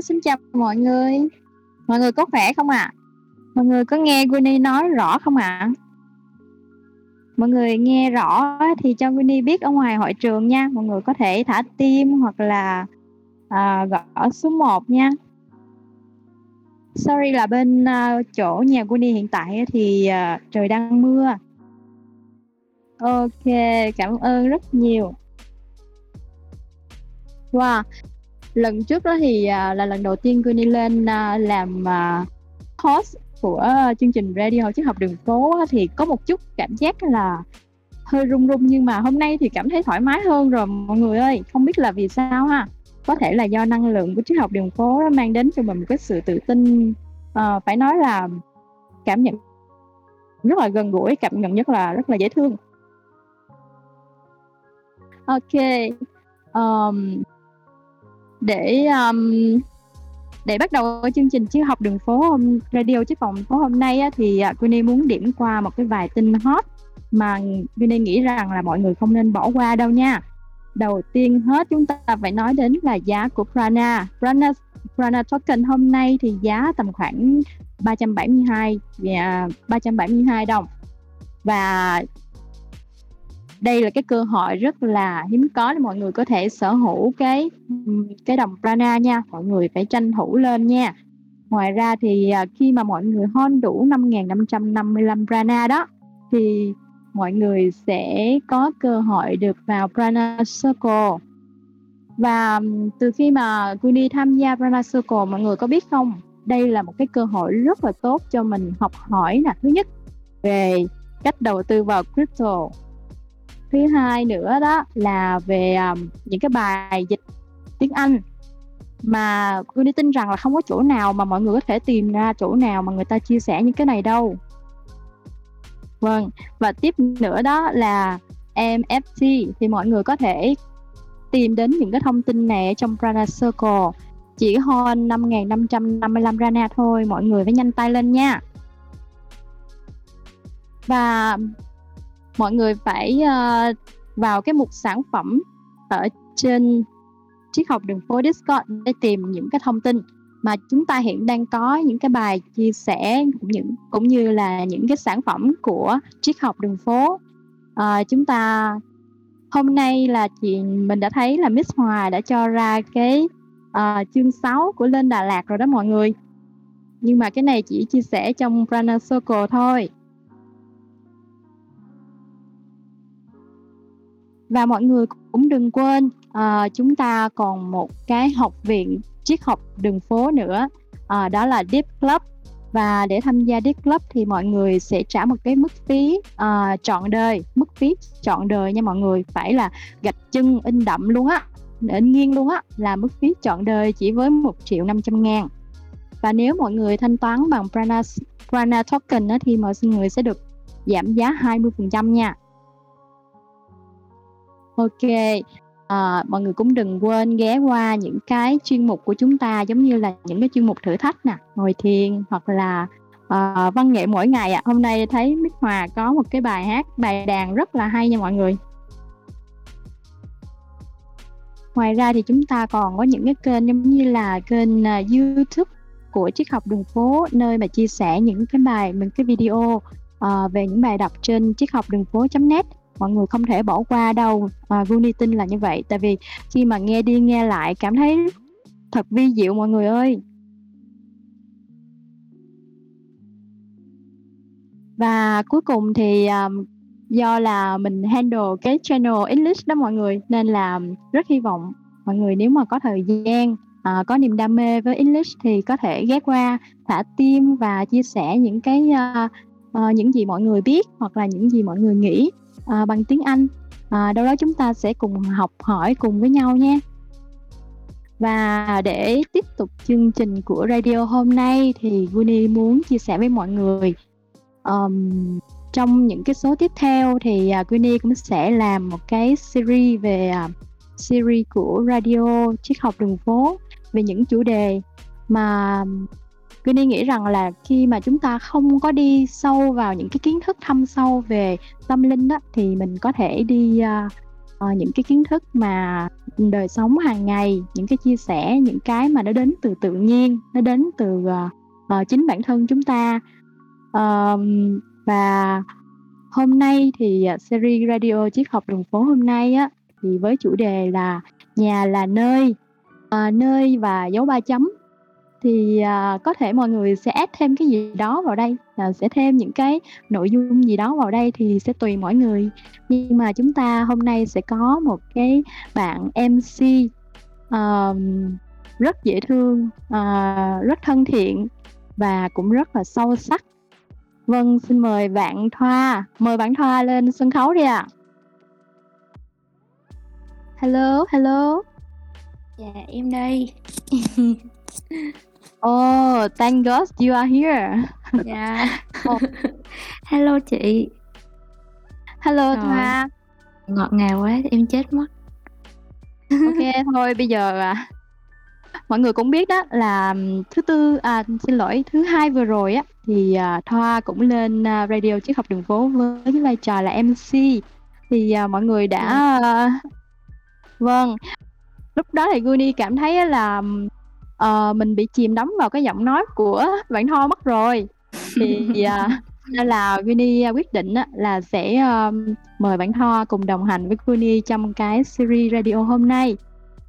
xin chào mọi người. Mọi người có khỏe không ạ? À? Mọi người có nghe Winnie nói rõ không ạ? À? Mọi người nghe rõ thì cho Winnie biết ở ngoài hội trường nha. Mọi người có thể thả tim hoặc là à, gõ số 1 nha. Sorry là bên uh, chỗ nhà Winnie hiện tại thì uh, trời đang mưa. Ok, cảm ơn rất nhiều. Wow, lần trước đó thì uh, là lần đầu tiên Quyên đi lên uh, làm à, uh, host của uh, chương trình radio chiếc học đường phố uh, thì có một chút cảm giác là hơi run run nhưng mà hôm nay thì cảm thấy thoải mái hơn rồi mọi người ơi. Không biết là vì sao ha? Có thể là do năng lượng của triết học đường phố đó mang đến cho mình một cái sự tự tin uh, phải nói là cảm nhận rất là gần gũi cảm nhận nhất là rất là dễ thương. Ok um, để um, để bắt đầu chương trình triết học đường phố hôm radio chiếc phòng phố hôm nay á, thì à, uh, Queenie muốn điểm qua một cái vài tin hot mà Queenie nghĩ rằng là mọi người không nên bỏ qua đâu nha. Đầu tiên hết chúng ta phải nói đến là giá của Prana. Prana Prana token hôm nay thì giá tầm khoảng 372 và 372 đồng. Và đây là cái cơ hội rất là hiếm có để mọi người có thể sở hữu cái cái đồng prana nha. Mọi người phải tranh thủ lên nha. Ngoài ra thì à, khi mà mọi người hon đủ 5.555 prana đó, thì mọi người sẽ có cơ hội được vào prana circle. Và từ khi mà Kuni tham gia prana circle, mọi người có biết không? Đây là một cái cơ hội rất là tốt cho mình học hỏi nè. Thứ nhất, về cách đầu tư vào crypto thứ hai nữa đó là về um, những cái bài dịch tiếng Anh mà tôi tin rằng là không có chỗ nào mà mọi người có thể tìm ra chỗ nào mà người ta chia sẻ những cái này đâu. Vâng và tiếp nữa đó là MFT thì mọi người có thể tìm đến những cái thông tin này trong Prana Circle. Chỉ hơn 5.555 Rana thôi mọi người phải nhanh tay lên nha. Và mọi người phải uh, vào cái mục sản phẩm ở trên triết học đường phố Discord để tìm những cái thông tin mà chúng ta hiện đang có những cái bài chia sẻ cũng những cũng như là những cái sản phẩm của triết học đường phố. À, chúng ta hôm nay là chị mình đã thấy là Miss Hòa đã cho ra cái uh, chương 6 của lên Đà Lạt rồi đó mọi người. Nhưng mà cái này chỉ chia sẻ trong Prana Circle thôi. Và mọi người cũng đừng quên à, chúng ta còn một cái học viện triết học đường phố nữa. À, đó là Deep Club. Và để tham gia Deep Club thì mọi người sẽ trả một cái mức phí à, trọn đời. Mức phí trọn đời nha mọi người phải là gạch chân in đậm luôn á in nghiêng luôn á là mức phí trọn đời chỉ với một triệu năm trăm ngàn. Và nếu mọi người thanh toán bằng Prana, Prana Token á, thì mọi người sẽ được giảm giá 20% nha. Ok, à, mọi người cũng đừng quên ghé qua những cái chuyên mục của chúng ta giống như là những cái chuyên mục thử thách nè, ngồi thiền hoặc là uh, văn nghệ mỗi ngày ạ. À. Hôm nay thấy Mít Hòa có một cái bài hát bài đàn rất là hay nha mọi người. Ngoài ra thì chúng ta còn có những cái kênh giống như là kênh uh, YouTube của triết học đường phố nơi mà chia sẻ những cái bài, những cái video uh, về những bài đọc trên triết học đường phố.net mọi người không thể bỏ qua đâu. À, Guni tin là như vậy tại vì khi mà nghe đi nghe lại cảm thấy thật vi diệu mọi người ơi. Và cuối cùng thì um, do là mình handle cái channel English đó mọi người nên là rất hy vọng mọi người nếu mà có thời gian uh, có niềm đam mê với English thì có thể ghé qua thả tim và chia sẻ những cái uh, uh, những gì mọi người biết hoặc là những gì mọi người nghĩ à, bằng tiếng Anh. À, đâu đó chúng ta sẽ cùng học hỏi cùng với nhau nha và để tiếp tục chương trình của radio hôm nay thì Guni muốn chia sẻ với mọi người um, trong những cái số tiếp theo thì à, uh, Guni cũng sẽ làm một cái series về uh, series của radio triết học đường phố về những chủ đề mà Granny nghĩ rằng là khi mà chúng ta không có đi sâu vào những cái kiến thức thâm sâu về tâm linh đó thì mình có thể đi uh, uh, những cái kiến thức mà đời sống hàng ngày những cái chia sẻ những cái mà nó đến từ tự nhiên nó đến từ uh, uh, chính bản thân chúng ta. Uh, và hôm nay thì à, series radio triết học đường phố hôm nay á thì với chủ đề là nhà là nơi uh, nơi và dấu ba chấm thì à, có thể mọi người sẽ add thêm cái gì đó vào đây à, sẽ thêm những cái nội dung gì đó vào đây thì sẽ tùy mỗi người. Nhưng mà chúng ta hôm nay sẽ có một cái bạn MC uh, rất dễ thương uh, rất thân thiện và cũng rất là sâu sắc. Vâng xin mời bạn Thoa mời bạn Thoa lên sân khấu đi ạ. À. hello hello. Dạ em đây. Oh, thank God you are here. Dạ. Oh. Hello chị. Hello Rồi. Thoa. Ngọt ngào quá, em chết mất. ok, thôi bây giờ à, mọi người cũng biết đó là thứ tư à xin lỗi thứ hai vừa rồi á thì à, Thoa cũng lên à, radio triết học đường phố với cái vai trò là MC thì à, mọi người đã à, vâng lúc đó thì Guni cảm thấy là uh, mình bị chìm đắm vào cái giọng nói của bạn Tho mất rồi. Thì uh, nên là Winnie quyết định là sẽ uh, mời bạn Tho cùng đồng hành với Winnie trong cái series radio hôm nay.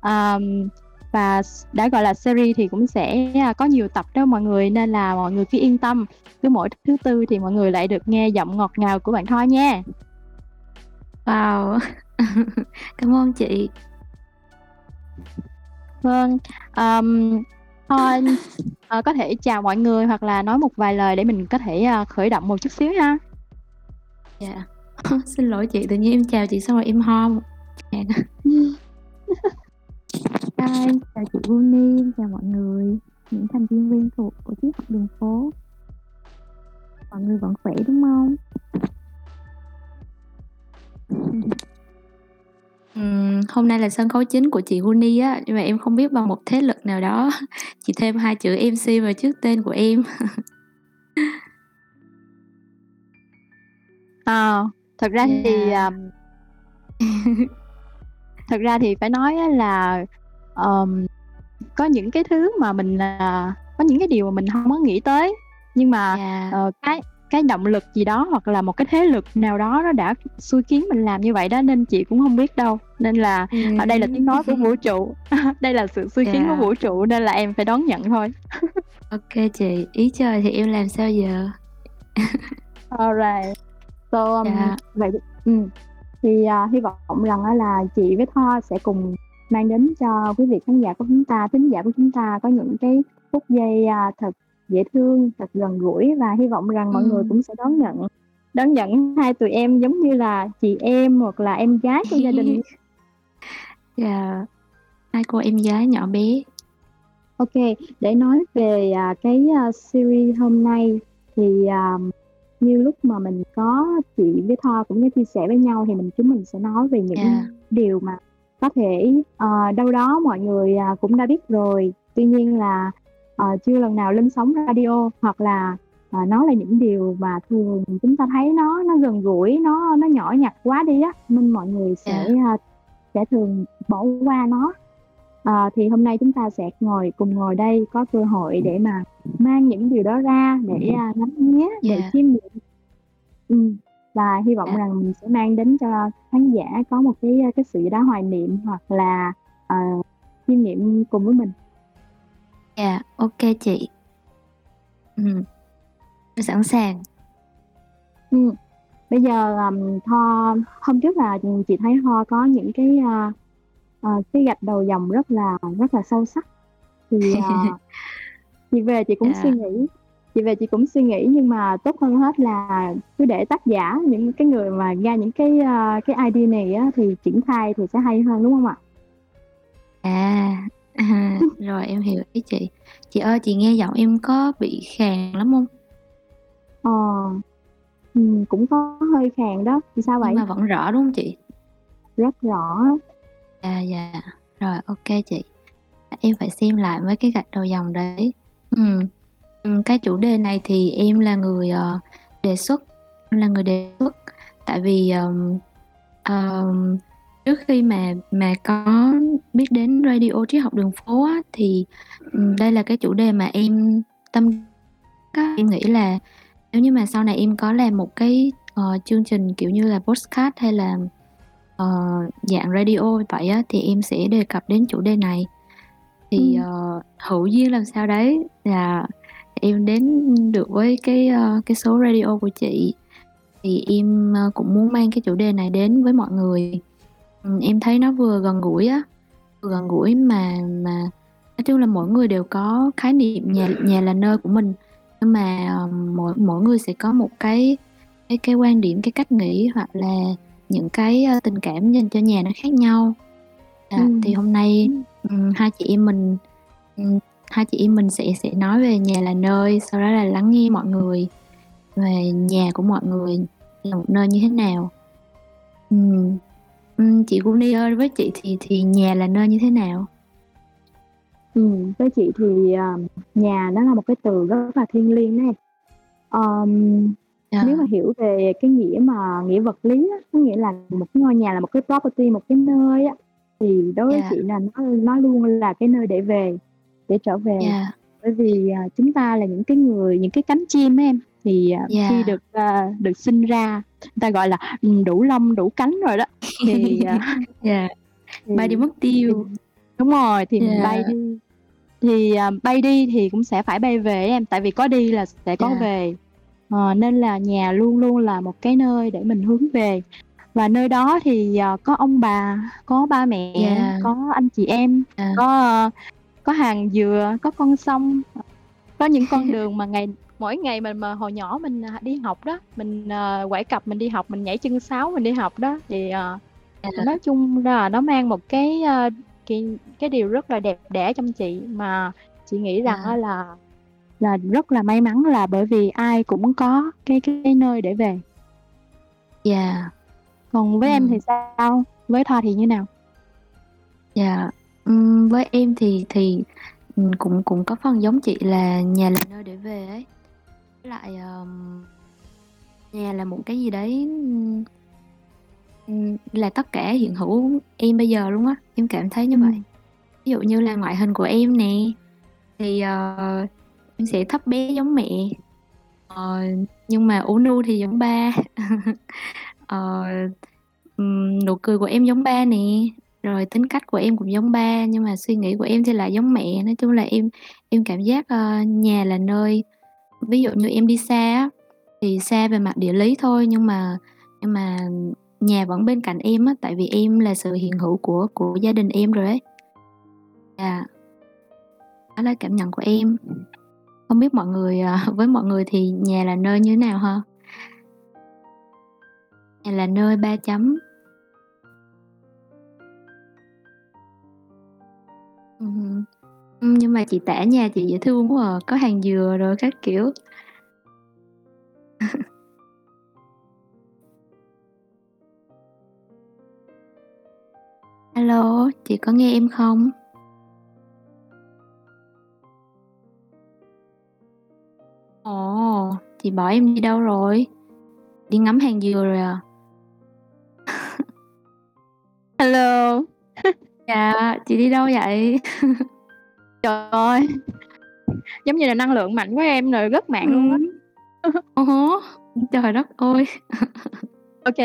Um, và đã gọi là series thì cũng sẽ có nhiều tập đó mọi người nên là mọi người cứ yên tâm. Cứ mỗi thứ tư thì mọi người lại được nghe giọng ngọt ngào của bạn Tho nha. Wow. Cảm ơn chị Vâng, ờm, thôi, ờ, có thể chào mọi người hoặc là nói một vài lời để mình có thể, ờ, khởi động một chút xíu ha. Dạ. Xin lỗi chị, tự nhiên em chào chị xong rồi em ho một tràng. Hi, chào chị Uni, chào mọi người, những thành viên quen thuộc của Triết học đường phố. Mọi người vẫn khỏe đúng không? Ừm, hôm nay là sân khấu chính của chị Huni á, nhưng mà em không biết bằng một thế lực nào đó chị thêm hai chữ MC vào trước tên của em. Ờ, thật ra thì, Yeah. ờm thật ra thì phải nói là, ờm, có những cái thứ mà mình, à có những cái điều mà mình hông có nghĩ tới, nhưng mà, Yeah. ờ, cái cái động lực gì đó hoặc là một cái thế lực nào đó nó đã xui khiến mình làm như vậy đó nên chị cũng không biết đâu nên là Ừm. ở đây là tiếng nói của vũ trụ đây là sự xui khiến của Dạ. vũ trụ nên là em phải đón nhận thôi Ok chị, ý trời thì em làm sao giờ? alright so um, Dạ. vậy ừ. thì à, hy vọng rằng là chị với Tho sẽ cùng mang đến cho quý vị khán giả của chúng ta thính giả của chúng ta có những cái phút giây à, thật dễ thương thật gần gũi và hy vọng rằng mọi người Ừm. cũng sẽ đón nhận đón nhận hai tụi em giống như là chị em hoặc là em gái trong gia đình Dạ. Hai cô em gái nhỏ bé. Ok, để nói về à, cái à, series hôm nay thì à, như lúc mà mình có chị với Tho cũng có chia sẻ với nhau thì mình chúng mình sẽ nói về những Dạ. điều mà có thể ờ, đâu đó mọi người à, cũng đã biết rồi tuy nhiên là ờ, chưa lần nào lên sóng radio hoặc là à, nó là những điều mà thường chúng ta thấy nó nó gần gũi nó nó nhỏ nhặt quá đi á nên mọi người sẽ Dạ. à, sẽ thường bỏ qua nó À, thì hôm nay chúng ta sẽ ngồi cùng ngồi đây có cơ hội để mà mang những điều đó ra để à, ngắm nghía để Dạ. chiêm nghiệm ừ. và hy vọng Dạ. rằng mình sẽ mang đến cho khán giả có một cái cái sự đó hoài niệm hoặc là à, chiêm nghiệm cùng với mình Dạ, ok chị. Ừm. Em sẵn sàng. ừ. bây giờ um, Tho hôm trước là chị thấy Tho có những cái à, à, cái gạch đầu dòng rất là rất là sâu sắc thì à, chị về chị cũng Dạ. suy nghĩ chị về chị cũng suy nghĩ nhưng mà tốt hơn hết là cứ để tác giả những cái người mà ra những cái à, cái idea này á, thì triển khai thì sẽ hay hơn đúng không ạ À, à, rồi em hiểu ý chị. Chị ơi, chị nghe giọng em có bị khàn lắm không? ờ ừ, cũng có hơi khàn đó thì sao vậy Nhưng mà vẫn rõ đúng không chị? rất rõ À dạ, rồi ok chị. Em phải xem lại mấy cái gạch đầu dòng đấy. Ừ. Ừ, Cái chủ đề này thì em là người ờ, đề xuất, em là người đề xuất. Tại vì ờm, ờm, trước khi mà mà có biết đến radio triết học đường phố á, thì đây là cái chủ đề mà em tâm em nghĩ là nếu như mà sau này em có làm một cái uh, chương trình kiểu như là postcard hay là uh, dạng radio vậy á thì em sẽ đề cập đến chủ đề này. Thì uh, hữu duyên làm sao đấy là em đến được với cái uh, cái số radio của chị. Thì em uh, cũng muốn mang cái chủ đề này đến với mọi người em thấy nó vừa gần gũi á vừa gần gũi mà mà nói chung là mỗi người đều có khái niệm nhà nhà là nơi của mình. Nhưng mà um, mỗi mỗi người sẽ có một cái cái cái quan điểm cái cách nghĩ hoặc là những cái uh, tình cảm dành cho nhà nó khác nhau. À, ừ. thì hôm nay um, hai chị em mình um, hai chị em mình sẽ sẽ nói về nhà là nơi sau đó là lắng nghe mọi người về nhà của mọi người là một nơi như thế nào. Um, um, chị Guni ơi với chị thì thì nhà là nơi như thế nào Ừm, với chị thì, à, nhà nó là một cái từ rất là thiêng liêng đấy Ờm, Nếu mà dạ. hiểu về cái nghĩa mà nghĩa vật lý á, có nghĩa là một cái ngôi nhà là một cái property, một cái nơi á, thì đối với Dạ. chị là nó nó luôn là cái nơi để về, để trở về. Dạ. Bởi vì, à, chúng ta là những cái người những cái cánh chim á em, thì, à, khi dạ. được, à, được sinh ra, người ta gọi là, đủ lông, đủ cánh rồi đó, thì, à Dạ. Bay đi mất tiêu. Đúng rồi, thì mình bay đi thì, à, bay đi thì cũng sẽ phải bay về em, tại vì có đi là sẽ có Yeah. về. Ờ, nên là nhà luôn luôn là một cái nơi để mình hướng về. Và nơi đó thì, ờ, có ông bà, có ba mẹ, Yeah. có anh chị em, Yeah. có, ơ, có hàng dừa, có con sông, có những con đường mà ngày mỗi ngày mình mà hồi nhỏ mình, à, đi học đó, mình, ờ, quải cặp mình đi học, mình nhảy chân sáo mình đi học đó, thì, Yeah. nói chung là nó mang một cái, cái cái điều rất là đẹp đẽ trong chị mà chị nghĩ rằng À. là là rất là may mắn là bởi vì ai cũng có cái cái nơi để về. Dạ. Còn với em thì sao? Với Thoa thì như nào? Dạ, ừm, với em thì thì, cũng cũng có phần giống chị là nhà là nơi để về ấy. Lại, ờm, nhà là một cái gì đấy, là tất cả hiện hữu em bây giờ luôn á, em cảm thấy như vậy. Ví dụ như là ngoại hình của em nè, thì, ờ, em sẽ thấp bé giống mẹ, ờ, nhưng mà ủ nu thì giống ba. Ờ, nụ cười của em giống ba nè, rồi tính cách của em cũng giống ba, nhưng mà suy nghĩ của em thì lại giống mẹ. Nói chung là em em cảm giác, ơ, nhà là nơi ví dụ như em đi xa á, thì xa về mặt địa lý thôi, nhưng mà nhưng mà nhà vẫn bên cạnh em á, tại vì em là sự hiện hữu của của gia đình em rồi ấy. à Đó là cảm nhận của em. Không biết mọi người, à, với mọi người thì nhà là nơi như thế nào ha? Nhà là nơi ba chấm. Ừ Ừ, nhưng mà chị tả nhà chị dễ thương quá à, có hàng dừa rồi các kiểu. Alo, chị có nghe em không? Ồ, chị bỏ em đi đâu rồi? Đi ngắm hàng dừa rồi à? Hello. Dạ, chị đi đâu vậy? Trời ơi! Giống như là năng lượng mạnh của em rồi rất mạng luôn á. Ừm. trời đất ơi! OK.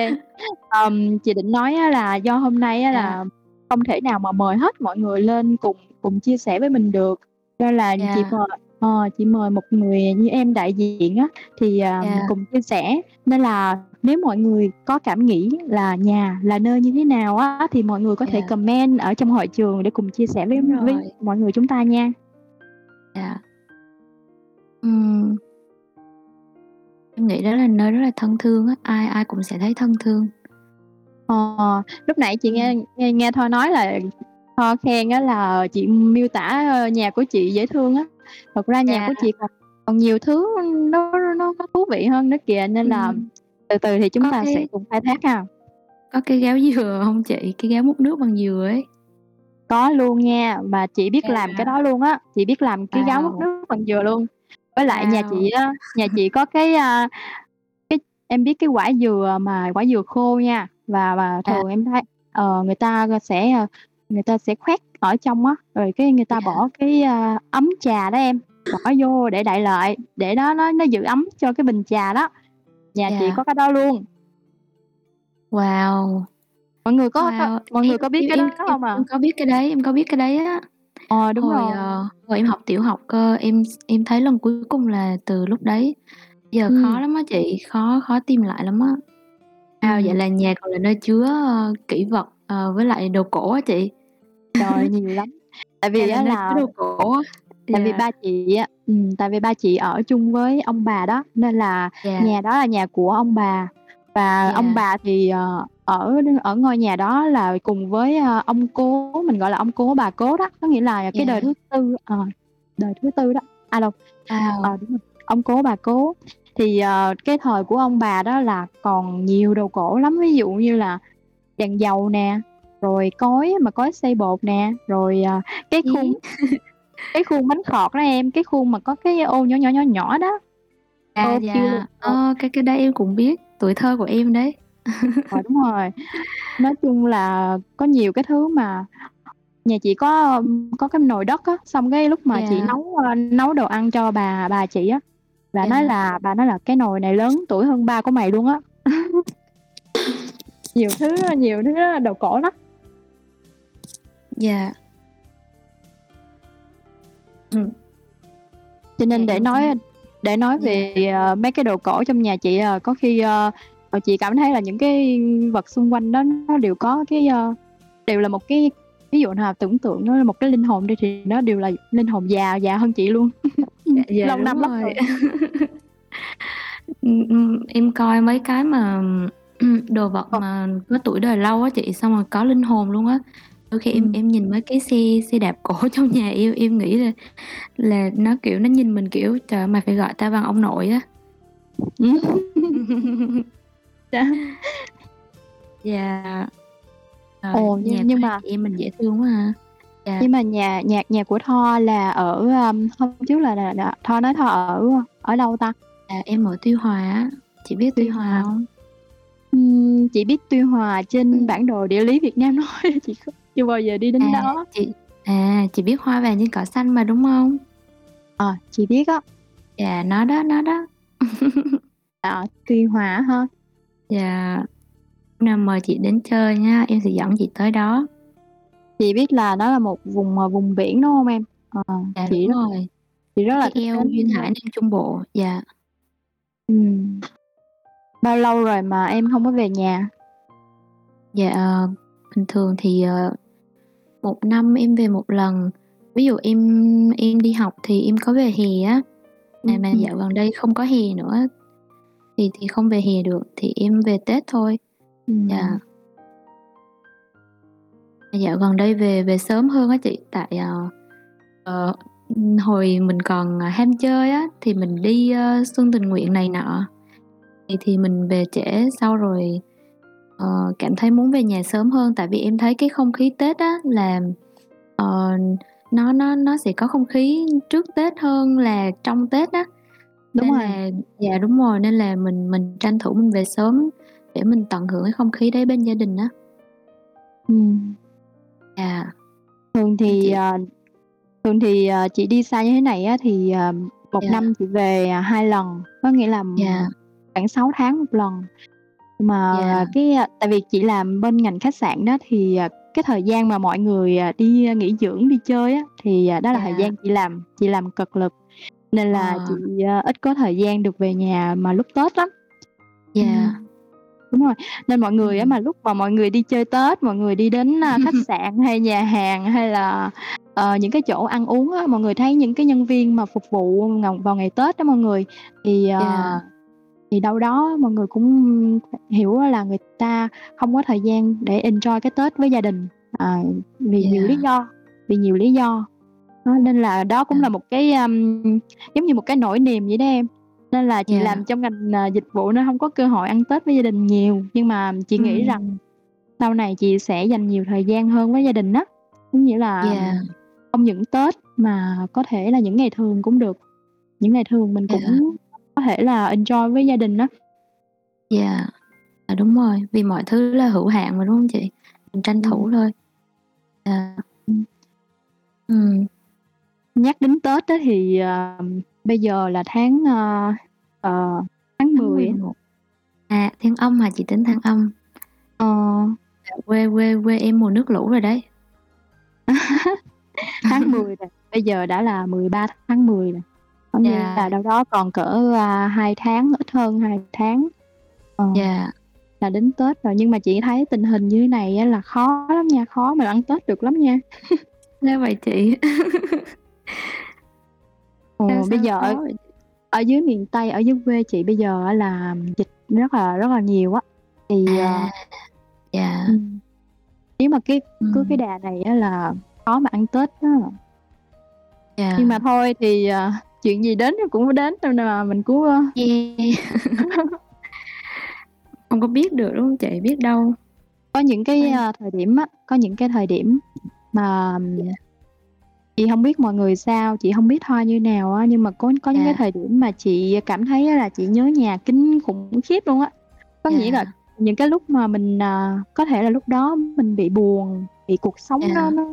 Ờm, chị định nói là do hôm nay á Dạ. là không thể nào mà mời hết mọi người lên cùng cùng chia sẻ với mình được, nên là chị Dạ. mời ờ, chị mời một người như em đại diện á, thì, à, Dạ. cùng chia sẻ. Nên là nếu mọi người có cảm nghĩ là nhà là nơi như thế nào á, thì mọi người có thể Dạ. comment ở trong hội trường để cùng chia sẻ với với mọi người chúng ta nha. Dạ. Ừm. Em nghĩ đó là nơi rất là thân thương á, ai ai cũng sẽ thấy thân thương. Ờ, lúc nãy chị nghe nghe nghe Thoa nói là Thoa khen á là chị miêu tả, ơ, nhà của chị dễ thương á. Thật ra nhà Dạ. của chị còn còn nhiều thứ nó nó nó thú vị hơn nữa kìa, nên là Ừm. từ từ thì chúng Có ta sẽ cái cùng khai thác ha. Có cái gáo dừa hông chị? Cái gáo múc nước bằng dừa ấy. Có luôn nha, mà chị biết làm cái Dạ. đó luôn á, chị biết làm cái gáo múc Wow! nước bằng dừa luôn. Với lại nhà Wow! chị á, nhà chị có cái, a, cái em biết cái quả dừa mà quả dừa khô nha, và và À. thường em thấy ờ, người ta sẽ, ờ, người ta sẽ khoét ở trong á, rồi cái người ta Dạ. bỏ cái, a, ấm trà đó em, bỏ vô để đậy lại, để đó nó nó giữ ấm cho cái bình trà đó. Nhà chị Dạ. có cái đó luôn. Wow! Mọi người có Wow! mọi người Em có biết em cái em đó em hông à? em có biết cái đấy, em có biết cái đấy á. Ờ, đúng Hồi, rồi. ờ, hồi em học tiểu học cơ, em em thấy lần cuối cùng là từ lúc đấy. Giờ khó Ừm. lắm á chị, khó khó tìm lại lắm á. Wow, vậy Ừm. là nhà còn là nơi chứa, ơ, kỷ vật, ờ, với lại đồ cổ á chị? Trời, nhiều lắm. Tại vì là á là đồ cổ á. tại vì Dạ. ba chị á ừm, tại vì ba chị ở chung với ông bà đó, nên là Dạ. nhà đó là nhà của ông bà. Và ông Dạ. bà thì, ờ, ở ở ngôi nhà đó là cùng với, ơ, ông cố, mình gọi là ông cố, bà cố đó, có nghĩa là cái đời Dạ. thứ tư, ờ, đời thứ tư đó. À, đâu, Wow! ờ, đúng rồi, ông cố, bà cố. Thì, ờ, cái thời của ông bà đó là còn nhiều đồ cổ lắm, ví dụ như là đèn dầu nè, rồi cối mà cối xay bột nè, rồi, ờ, cái khuôn cái khuôn bánh khọt đó em, cái khuôn mà có cái ô nhỏ, nhỏ, nhỏ, nhỏ đó. À, Ô kêu dạ. ờ. Cái cái đấy em cũng biết, tuổi thơ của em đấy. Ờ, đúng rồi. Nói chung là có nhiều cái thứ mà nhà chị có, có cái nồi đất á, xong cái lúc mà chị Dạ. nấu, ơ, nấu đồ ăn cho bà bà chị á, bà nói Dạ. là bà nói là "Cái nồi này lớn tuổi hơn ba của mày luôn á." Nhiều thứ nhiều thứ đồ cổ lắm. Dạ. Ừm. Cho Dạ, nên để nói để nói về, ờ, mấy cái đồ cổ trong nhà chị, ờ, có khi, ờ, chị cảm thấy là những cái vật xung quanh đó nó đều có cái, ơ đều là một cái ví dụ nào tưởng tượng nó là một cái linh hồn đi thì nó đều là linh hồn già, già hơn chị luôn. Dạ, dạ, Lâu năm lắm rồi. Ừm, ừm, em coi mấy cái mà, đồ vật Ờ. mà có tuổi đời lâu á chị, xong rồi có linh hồn luôn á. Đôi khi em Ừm. em nhìn mấy cái xe xe đạp cổ trong nhà em, em nghĩ là là nó, kiểu, nó nhìn mình, kiểu, "Trời ơi, mày phải gọi tao bằng ông nội á." Ừm. Dạ. Dạ. Trời, Ồ, nhà nhưng nhưng hai mà chị em mình dễ thương quá ha. Dạ. nhưng mà nhà nhà nhà của Tho là ở, ờm, hôm trước là là là Tho nói Tho ở ở đâu ta? À, em ở Tuy Hòa á, chị biết Tuy Tuy Hòa Hòa. hông? Ừm, chị biết Tuy Hòa trên Ừm. bản đồ địa lý Việt Nam nói, chị không chưa bao giờ đi À, đến đó. chị à, chị biết Hoa vàng trên cỏ xanh mà, đúng hông? Ờ, chị biết á. Dạ, nó đó, nó đó. À, Tuy Hòa á ha? Dạ. Hôm nào mời chị đến chơi nhá, em sẽ dẫn chị tới đó. Chị biết là nó là một vùng, ờ, vùng biển, đúng hông em? Ờ, Dạ, chị đúng rất rồi. chị rất là cái thích eo đến duyên hải Nam Trung Bộ, dạ. Ừm. Bao lâu rồi mà em hông có về nhà? Dạ, ờ, bình thường thì, ờ, 1 năm em về 1 lần. Ví dụ em em đi học thì em có về hè á, à, mà Ừm. dạo gần đây không có hè nữa thì thì không về hè được, thì em về Tết thôi. Dạ. Ừm. Dạo gần đây về về sớm hơn á chị, tại, ờ, ừm, hồi mình còn, à, ham chơi á, thì mình đi, ơ, xuân tình nguyện này nọ, thì thì mình về trễ. Sau rồi, ờ, cảm thấy muốn về nhà sớm hơn, tại vì em thấy cái không khí Tết á là, ờ, nó nó nó sẽ có không khí trước Tết hơn là trong Tết á. Đúng Nên rồi. là dạ, đúng rồi, nên là mình mình tranh thủ mình về sớm để mình tận hưởng cái không khí đấy bên gia đình á. Ừm. Dạ. Thường thì, chị ờ thường thì, ờ, chị đi xa như thế này á thì, ờ, 1 Dạ. năm chị về, à, 2 lần, có nghĩa là, ừm, Dạ. Khoảng 6 tháng 1 lần. Mà Dạ. cái, a tại vì chị làm bên ngành khách sạn đó thì, à, cái thời gian mà mọi người, à, đi nghỉ dưỡng, đi chơi á, thì, à, đó là thời Dạ. gian chị làm, chị làm cực lực, nên là chị, Ờ. a, ít có thời gian được về nhà mà lúc Tết lắm. Dạ. Ừm. Đúng rồi, nên mọi người á mà lúc mà mọi người đi chơi Tết, mọi người đi đến, khách sạn hay nhà hàng hay là, ờ, những cái chỗ ăn uống á, mọi người thấy những cái nhân viên mà phục vụ vào ngày Tết á mọi người, thì, Dạ. ờ, thì đâu đó mọi người cũng hiểu là người ta không có thời gian để enjoy cái Tết với gia đình, à, vì nhiều lý do, vì nhiều lý do. Đó, nên là đó cũng là À. một cái, ưm, giống như một cái nỗi niềm vậy đó em. Nên là chị Dạ. làm trong ngành, ờ, dịch vụ nên hông có cơ hội ăn Tết với gia đình nhiều, nhưng mà chị nghĩ rằng sau này chị sẽ dành nhiều thời gian hơn với gia đình á. Có nghĩa là Dạ. không những Tết mà có thể là những ngày thường cũng được, những ngày thường mình cũng có thể là enjoy với gia đình á. Dạ. À, đúng rồi, vì mọi thứ là hữu hạn mà, đúng hông chị? mình tranh thủ Ừm. thôi. À. Ừm. Nhắc đến Tết á thì, ờ, bây giờ là tháng, ơ, ờ, tháng Tháng 10 á. 11. À, Thiên Âm hả? Chị tính Tháng Âm. Ờ. Dạ, quê quê quê em mùa nước lũ rồi đấy. Tháng 10 rồi, bây giờ đã là 13 tháng 10 rồi, có nghĩa là Dạ. đâu đó còn cỡ, 2 tháng, ít hơn 2 tháng, ờ, Dạ. là đến Tết rồi. Nhưng mà chị thấy tình hình như thế này á là khó lắm nha, khó mà ăn Tết được lắm nha. Sao vậy chị? Ồ, bây giờ ở ở dưới miền Tây, ở dưới quê chị bây giờ là dịch rất là rất là nhiều á, thì, ờ À, dạ. ừm, nếu mà cái cứ cái Ừm. đà này á là khó mà ăn Tết á. Nhưng mà thôi thì, ờ, chuyện gì đến cũng phải đến nên là mình ơ Yeah. Không có biết được, đúng hông chị? Biết đâu Có những cái, a, thời điểm á, có những cái thời điểm mà chị hông biết mọi người sao, chị hông biết Thoa như nào á, nhưng mà có có những cái thời điểm mà chị cảm thấy là chị nhớ nhà kinh khủng khiếp luôn á. Có nghĩa là những cái lúc mà mình, à có thể là lúc đó mình bị buồn, bị cuộc sống nó Dạ. nó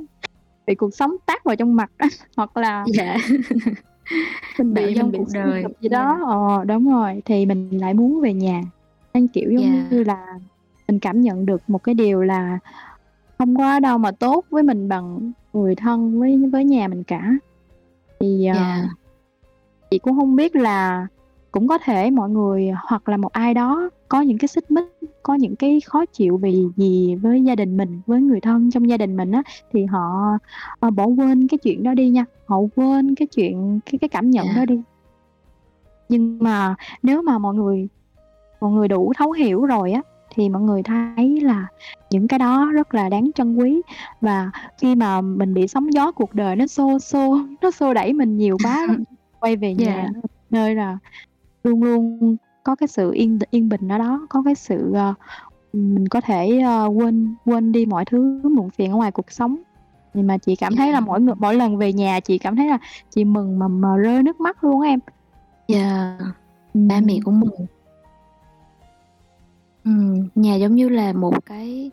bị cuộc sống tát vào trong mặt hoặc là Dạ. mình bị mình bị cuộc đời, gì đó ờ, đúng rồi, thì mình lại muốn về nhà. Nên, kiểu, giống Yeah. như là, mình cảm nhận được một cái điều là không có đâu mà tốt với mình bằng người thân với với nhà mình cả. Thì, ờ, Yeah. chị cũng hông biết là cũng có thể mọi người hoặc là một ai đó có những cái xích mích, có những cái khó chịu vì gì với gia đình mình, với người thân trong gia đình mình á, thì họ, ờ, bỏ quên cái chuyện đó đi nha, họ quên cái chuyện cái cái cảm nhận Dạ. đó đi. Nhưng mà nếu mà mọi người mọi người đủ thấu hiểu rồi á, thì mọi người thấy là những cái đó rất là đáng trân quý. Và khi mà mình bị sóng gió cuộc đời nó xô xô nó xô đẩy mình nhiều quá quay về nhà Dạ. nơi là luôn luôn có cái sự yên yên bình ở đó, có cái sự, ừm, mình có thể, ơ, quên quên đi mọi thứ muộn phiền ở ngoài cuộc sống. Thì mà chị cảm thấy là Dạ. mỗi ng mỗi lần về nhà chị cảm thấy là chị mừng mà mà rơi nước mắt luôn em. Dạ. Ba mẹ cũng mừng. Ừm, nhà giống như là một cái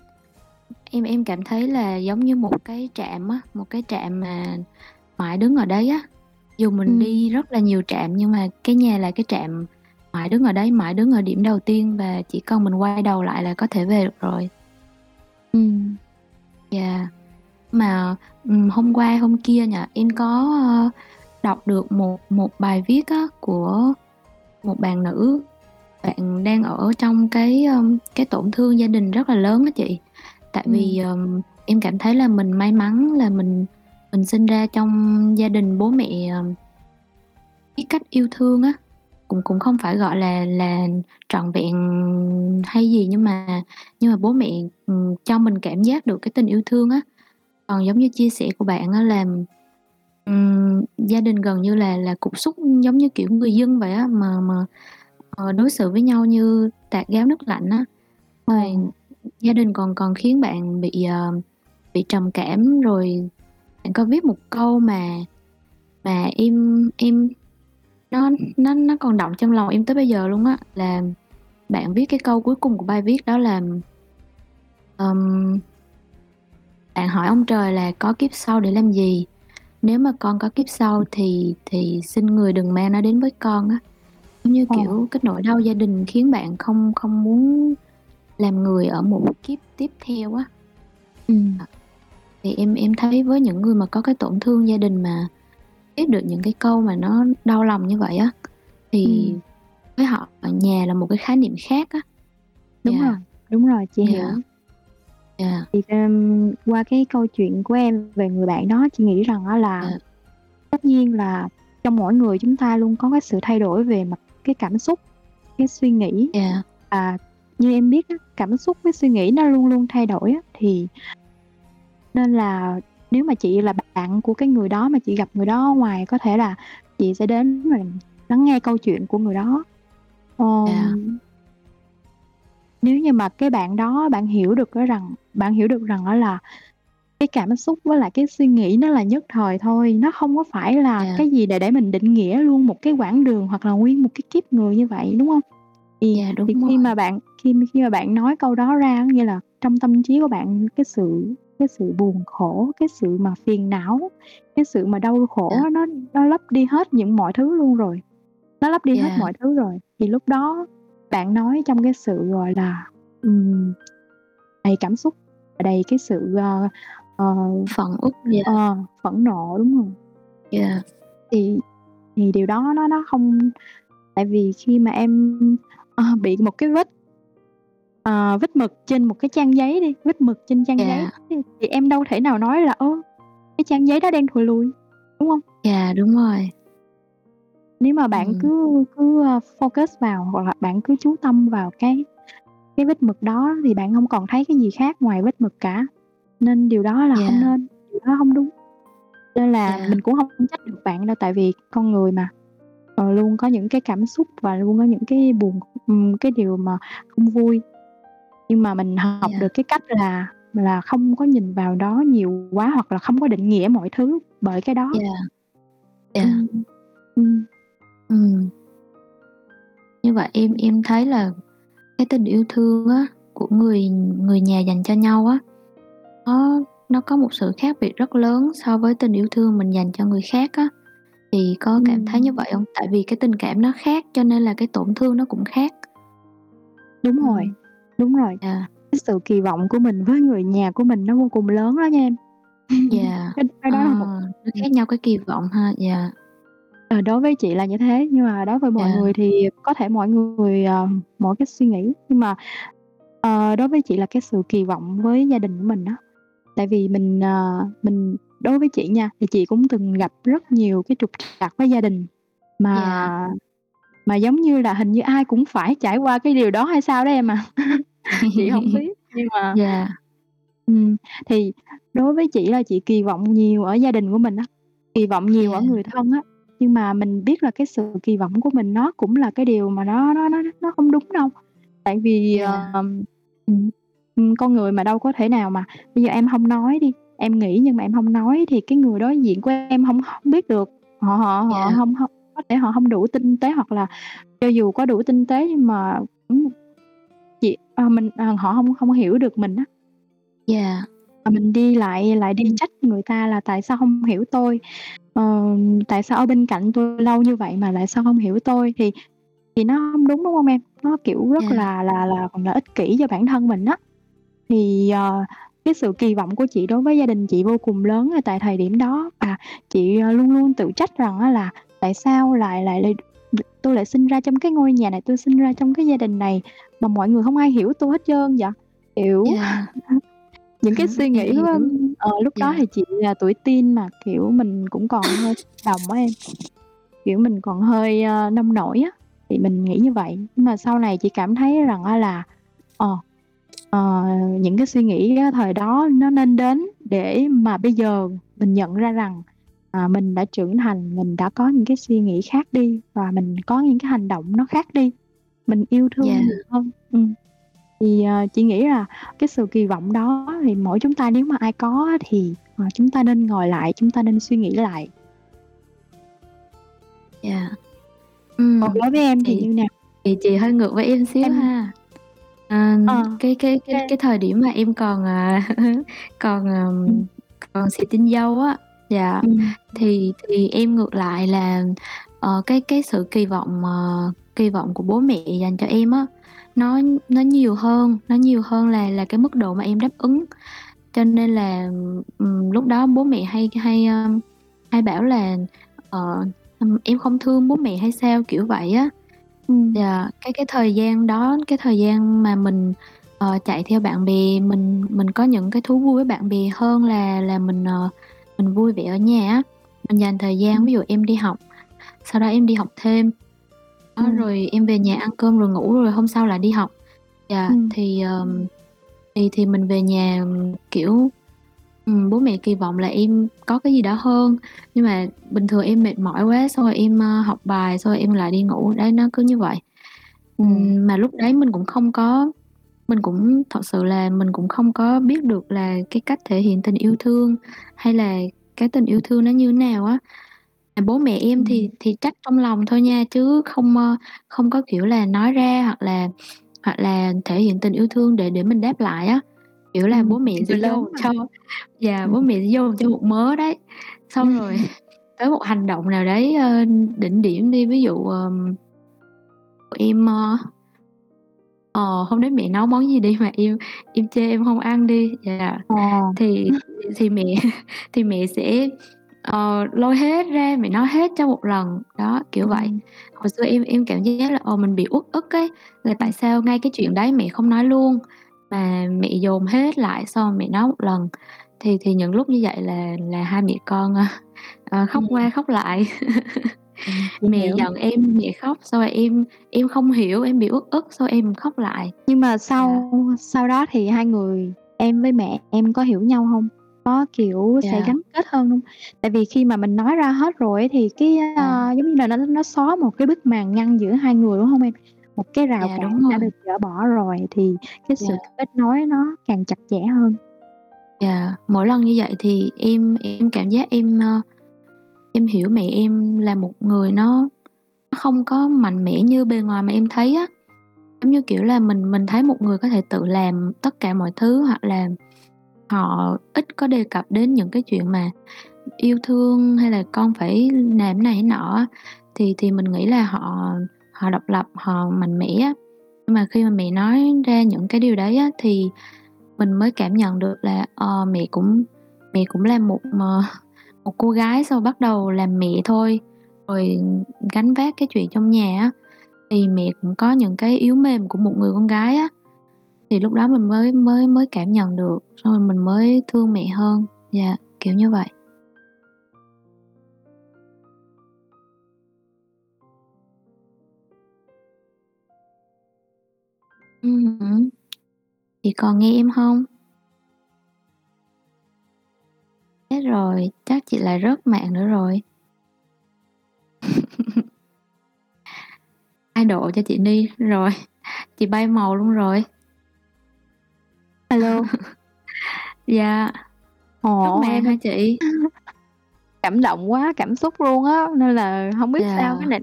em em cảm thấy là giống như một cái trạm á, một cái trạm mà mãi đứng ở đấy á. Dù mình Ừm. đi rất là nhiều trạm nhưng mà cái nhà là cái trạm mãi đứng ở đấy, mãi đứng ở điểm đầu tiên và chỉ cần mình quay đầu lại là có thể về được rồi. Ừm. Dạ. Mà, hôm qua hôm kia nhỉ, em có, ơ, đọc được một một bài viết á của một bạn nữ, bạn đang ở trong cái, cái tổn thương gia đình rất là lớn á chị. Tại vì, Ừm. ờm, em cảm thấy là mình may mắn là mình mình sinh ra trong gia đình bố mẹ, biết cách yêu thương á, cũng cũng không phải, gọi là là, trọn vẹn hay gì nhưng mà nhưng mà bố mẹ, cho mình cảm giác được cái tình yêu thương á. Còn giống như chia sẻ của bạn á là, ừm, gia đình gần như là là cục súc giống như, kiểu, người dân vậy á, mà mà, ờ, đối xử với nhau như tạt gáo nước lạnh á. Rồi gia đình còn còn khiến bạn bị, ờ, bị trầm cảm, rồi bạn có viết một câu mà mà em em nó nó nó còn đọng trong lòng em tới bây giờ luôn á, là bạn viết cái câu cuối cùng của bài viết đó là ờm "Bạn hỏi ông trời là có kiếp sau để làm gì? Nếu mà con có kiếp sau thì thì xin người đừng mang nó đến với con" á. Giống như, Ờ. kiểu, cái nỗi đau gia đình khiến bạn không không muốn làm người ở một kiếp tiếp theo á. Ừm. Ờ. Thì em em thấy với những người mà có cái tổn thương gia đình mà viết được những cái câu mà nó đau lòng như vậy á, thì Ừm. với họ nhà là một cái khái niệm khác á. Đúng Dạ. rồi, đúng rồi, chị Dạ. hiểu. Dạ. Thì, ừm, qua cái câu chuyện của em về người bạn đó, chị nghĩ rằng á là Dạ. tất nhiên là trong mỗi người chúng ta luôn có cái sự thay đổi về mặt cái cảm xúc, cái suy nghĩ. Dạ. À, như em biết á, cảm xúc với suy nghĩ nó luôn luôn thay đổi á, thì nên là nếu mà chị là bạn của cái người đó mà chị gặp người đó ngoài, có thể là chị sẽ đến và lắng nghe câu chuyện của người đó. Dạ. Ờm Nếu như mà cái bạn đó bạn hiểu được á rằng bạn hiểu được rằng á là cái cảm xúc với lại cái suy nghĩ nó là nhất thời thôi, nó không có phải là Dạ. cái gì để để mình định nghĩa luôn một cái quãng đường hoặc là nguyên một cái kiếp người như vậy, đúng hông? Thì Dạ, đúng thì rồi. khi mà bạn khi khi mà bạn nói câu đó ra nghĩa là trong tâm trí của bạn cái sự cái sự buồn khổ, cái sự mà phiền não, cái sự mà đau khổ Dạ. nó nó lấp đi hết những mọi thứ luôn rồi. Nó lấp đi hết Dạ. mọi thứ rồi. Thì lúc đó bạn nói trong cái sự, gọi là, ừm, đầy cảm xúc đầy cái sự, ờ, ờ, Phẫn uất, dạ. ờ, phẫn nộ, đúng hông? Dạ. Thì thì điều đó nó nó không tại vì khi mà em, ờ, bị một cái vết ờ, vết mực trên một cái trang giấy đi, vết mực trên trang giấy Dạ. thì thì em đâu thể nào nói là "Ơ, cái trang giấy đó đen thùi lùi", đúng hông? Dạ, đúng rồi. Nếu mà bạn Ừm. cứ cứ, ơ, focus vào hoặc là bạn cứ chú tâm vào cái cái vết mực đó thì bạn hông còn thấy cái gì khác ngoài vết mực cả. Nên điều đó là không Dạ. nên, điều đó hông đúng. Nên là Dạ. mình cũng hông trách được bạn đâu, tại vì con người mà, ờ, luôn có những cái cảm xúc và luôn có những cái buồn cái điều mà không vui. Nhưng mà mình học Dạ. được cái cách là là không có nhìn vào đó nhiều quá hoặc là không có định nghĩa mọi thứ bởi cái đó. Dạ. Dạ. Ừm, ừm. Ừm. Như vậy em em thấy là cái tình yêu thương á, của người người nhà dành cho nhau á, nó nó có một sự khác biệt rất lớn so với tình yêu thương mình dành cho người khác á. Thì có cảm thấy như Ừm. vậy hông? Tại vì cái tình cảm nó khác cho nên là cái tổn thương nó cũng khác. Đúng rồi, Ừm. đúng rồi. Dạ. Cái sự kỳ vọng của mình với người nhà của mình nó vô cùng lớn đó nha em. Dạ. Cái cái Ờ, đó là một nó ừm. khác nhau cái kỳ vọng ha, dạ. Ờ, đối với chị là như thế, nhưng mà đối với mọi Dạ. người thì có thể mọi người, ờ, mỗi cái suy nghĩ. Nhưng mà, ờ, đối với chị là cái sự kỳ vọng với gia đình của mình á. Tại vì mình, ờ, mình đối với chị nha, thì chị cũng từng gặp rất nhiều cái trục trặc với gia đình, mà Dạ. mà giống như là hình như ai cũng phải trải qua cái điều đó hay sao đó em à. Chị hông biết, nhưng mà Dạ. ừm, thì đối với chị là chị kỳ vọng nhiều ở gia đình của mình á, kỳ vọng nhiều ở người thân á. Nhưng mà mình biết là cái sự kỳ vọng của mình nó cũng là cái điều mà nó nó nó nó không đúng đâu. Tại vì, ừm, ừm, con người mà đâu có thể nào mà bây giờ em hông nói đi, em nghĩ nhưng mà em hông nói thì cái người đối diện của em hông hông biết được. Họ họ họ Dạ. hông hông có thể họ hông đủ tinh tế hoặc là cho dù có đủ tinh tế nhưng mà chị ờ, mình ờ, họ hông hông hiểu được mình á. Dạ. Mà mình đi lại lại đi Ừm. trách người ta là "Tại sao hông hiểu tôi? Ờ, tại sao ở bên cạnh tôi lâu như vậy mà tại sao hông hiểu tôi?" Thì thì nó hông đúng, đúng hông em? Nó, kiểu, rất Dạ. là là là là ích kỷ cho bản thân mình á. Thì, ờ, cái sự kỳ vọng của chị đối với gia đình chị vô cùng lớn ở tại thời điểm đó và chị, ờ, luôn luôn tự trách rằng á là "Tại sao lại lại lại tôi lại sinh ra trong cái ngôi nhà này, tôi sinh ra trong cái gia đình này mà mọi người hông ai hiểu tôi hết trơn vậy?" Kiểu, Dạ. những cái suy nghĩ hiểu. ờ, lúc đó Dạ. thì chị là tuổi teen mà, kiểu, mình cũng còn hơi đồng á em. Kiểu, mình còn hơi, ơ, nông nổi á, thì mình nghĩ như vậy. Nhưng mà sau này chị cảm thấy rằng á là, ờ, ờ, những cái suy nghĩ á thời đó nó nên đến để mà bây giờ mình nhận ra rằng, à, mình đã trưởng thành, mình đã có những cái suy nghĩ khác đi và mình có những cái hành động nó khác đi. Mình yêu thương Dạ. nhiều hơn. Ừm. Thì, ờ, chị nghĩ là cái sự kỳ vọng đó thì mỗi chúng ta nếu mà ai có thì, ờ, chúng ta nên ngồi lại, chúng ta nên suy nghĩ lại. Dạ. Ừm, Còn đối với em thì thì như nào? thì chị hơi ngược với em xíu Em ha. À, Ờ, cái cái cái cái thời điểm mà em còn, à, còn, ờm, còn xì tin dâu á, dạ, Ừm. thì thì em ngược lại là, ờ, cái cái sự kỳ vọng, ờ, kỳ vọng của bố mẹ dành cho em á, nó nó nhiều hơn, nó nhiều hơn là là cái mức độ mà em đáp ứng. Cho nên là, ừm, lúc đó bố mẹ hay hay, ơ, hay bảo là, ừm, "Em không thương bố mẹ hay sao?" Kiểu vậy á. Ừm. Dạ, cái cái thời gian đó, cái thời gian mà mình, ờ, chạy theo bạn bè, mình mình có những cái thú vui với bạn bè hơn là là mình, ờ, mình vui vẻ ở nhà á. Mình dành thời gian, ví dụ em đi học, sau đó em đi học thêm, đó, Ừm. rồi em về nhà ăn cơm rồi ngủ rồi hôm sau lại đi học. Dạ, Ừm. thì, ờm, thì thì mình về nhà, kiểu, ừm, bố mẹ kỳ vọng là em có cái gì đó hơn, nhưng mà bình thường em mệt mỏi quá, xong rồi em, ơ, học bài xong rồi em lại đi ngủ, đấy, nó cứ như vậy. Ừm. Ừm, mà lúc đấy mình cũng không có mình cũng thật sự là mình cũng không có biết được là cái cách thể hiện tình yêu thương, hay là cái tình yêu thương nó như thế nào á. Mà bố mẹ em thì Ừm. thì trách trong lòng thôi nha, chứ không, ơ, không có, kiểu là, nói ra hoặc là hoặc là thể hiện tình yêu thương để để mình đáp lại á. kiểu là, Ừm, bố mẹ sẽ người lớn vô mà. cho yeah, Ừm. bố mẹ sẽ vô cho một mớ đấy. Xong rồi tới một hành động nào đấy, ơ, đỉnh điểm đi, ví dụ, ờm em, ơ ờ, hôm đấy mẹ nấu món gì đi mà em em chê em hông ăn đi, yeah, Ờ. thì thì mẹ thì mẹ sẽ, ờ, lôi hết ra, mẹ nói hết trong một lần, đó, kiểu vậy. Ừm. Hồi xưa em em cảm giác là, ờ, mình bị uất ức ấy, là tại sao ngay cái chuyện đấy mẹ không nói luôn, mà mẹ dồn hết lại xong mẹ nói một lần. Thì thì những lúc như vậy là là hai mẹ con, ờ, khóc Ừm. qua khóc lại. Chị Mẹ hiểu. giận em, mẹ khóc, rồi em em không hiểu, em bị uất ức, xong em khóc lại. Nhưng mà Yeah. sau sau đó thì hai người em với mẹ em có hiểu nhau hông? Có, kiểu, sẽ Yeah. gắn kết hơn hông? Tại vì khi mà mình nói ra hết rồi ấy thì cái, À. a, giống như là, nó nó xóa một cái bức màn ngăn giữa hai người, đúng hông em? Một cái rào Yeah, cản đúng đã rồi. được dỡ bỏ rồi thì cái sự Yeah. kết nối nó càng chặt chẽ hơn. Yeah, mỗi lần như vậy thì em em cảm giác em, ơ, em hiểu mẹ em là một người nó nó không có mạnh mẽ như bề ngoài mà em thấy á. Giống như, kiểu là, mình mình thấy một người có thể tự làm tất cả mọi thứ hoặc là họ ít có đề cập đến những cái chuyện mà yêu thương hay là con phải làm này nọ thì thì mình nghĩ là họ họ độc lập, họ mạnh mẽ á. Nhưng mà khi mà mẹ nói ra những cái điều đấy á, thì mình mới cảm nhận được là, uh, mẹ cũng mẹ cũng là một, uh, một cô gái sau bắt đầu làm mẹ thôi, rồi gánh vác cái chuyện trong nhà á, thì mẹ cũng có những cái yếu mềm của một người con gái á. Thì lúc đó mình mới mới mới cảm nhận được, xong rồi mình mới thương mẹ hơn. Yeah, kiểu như vậy. Hứm. Chị còn nghe em hông? Chết rồi, chắc chị lại rớt mạng nữa rồi. Ai độ cho chị đi, rồi, chị bay màu luôn rồi. A lô. Dạ. Ồ, mạng em hả chị? Cảm động quá, cảm xúc luôn á, nên là hông biết sao cái nịnh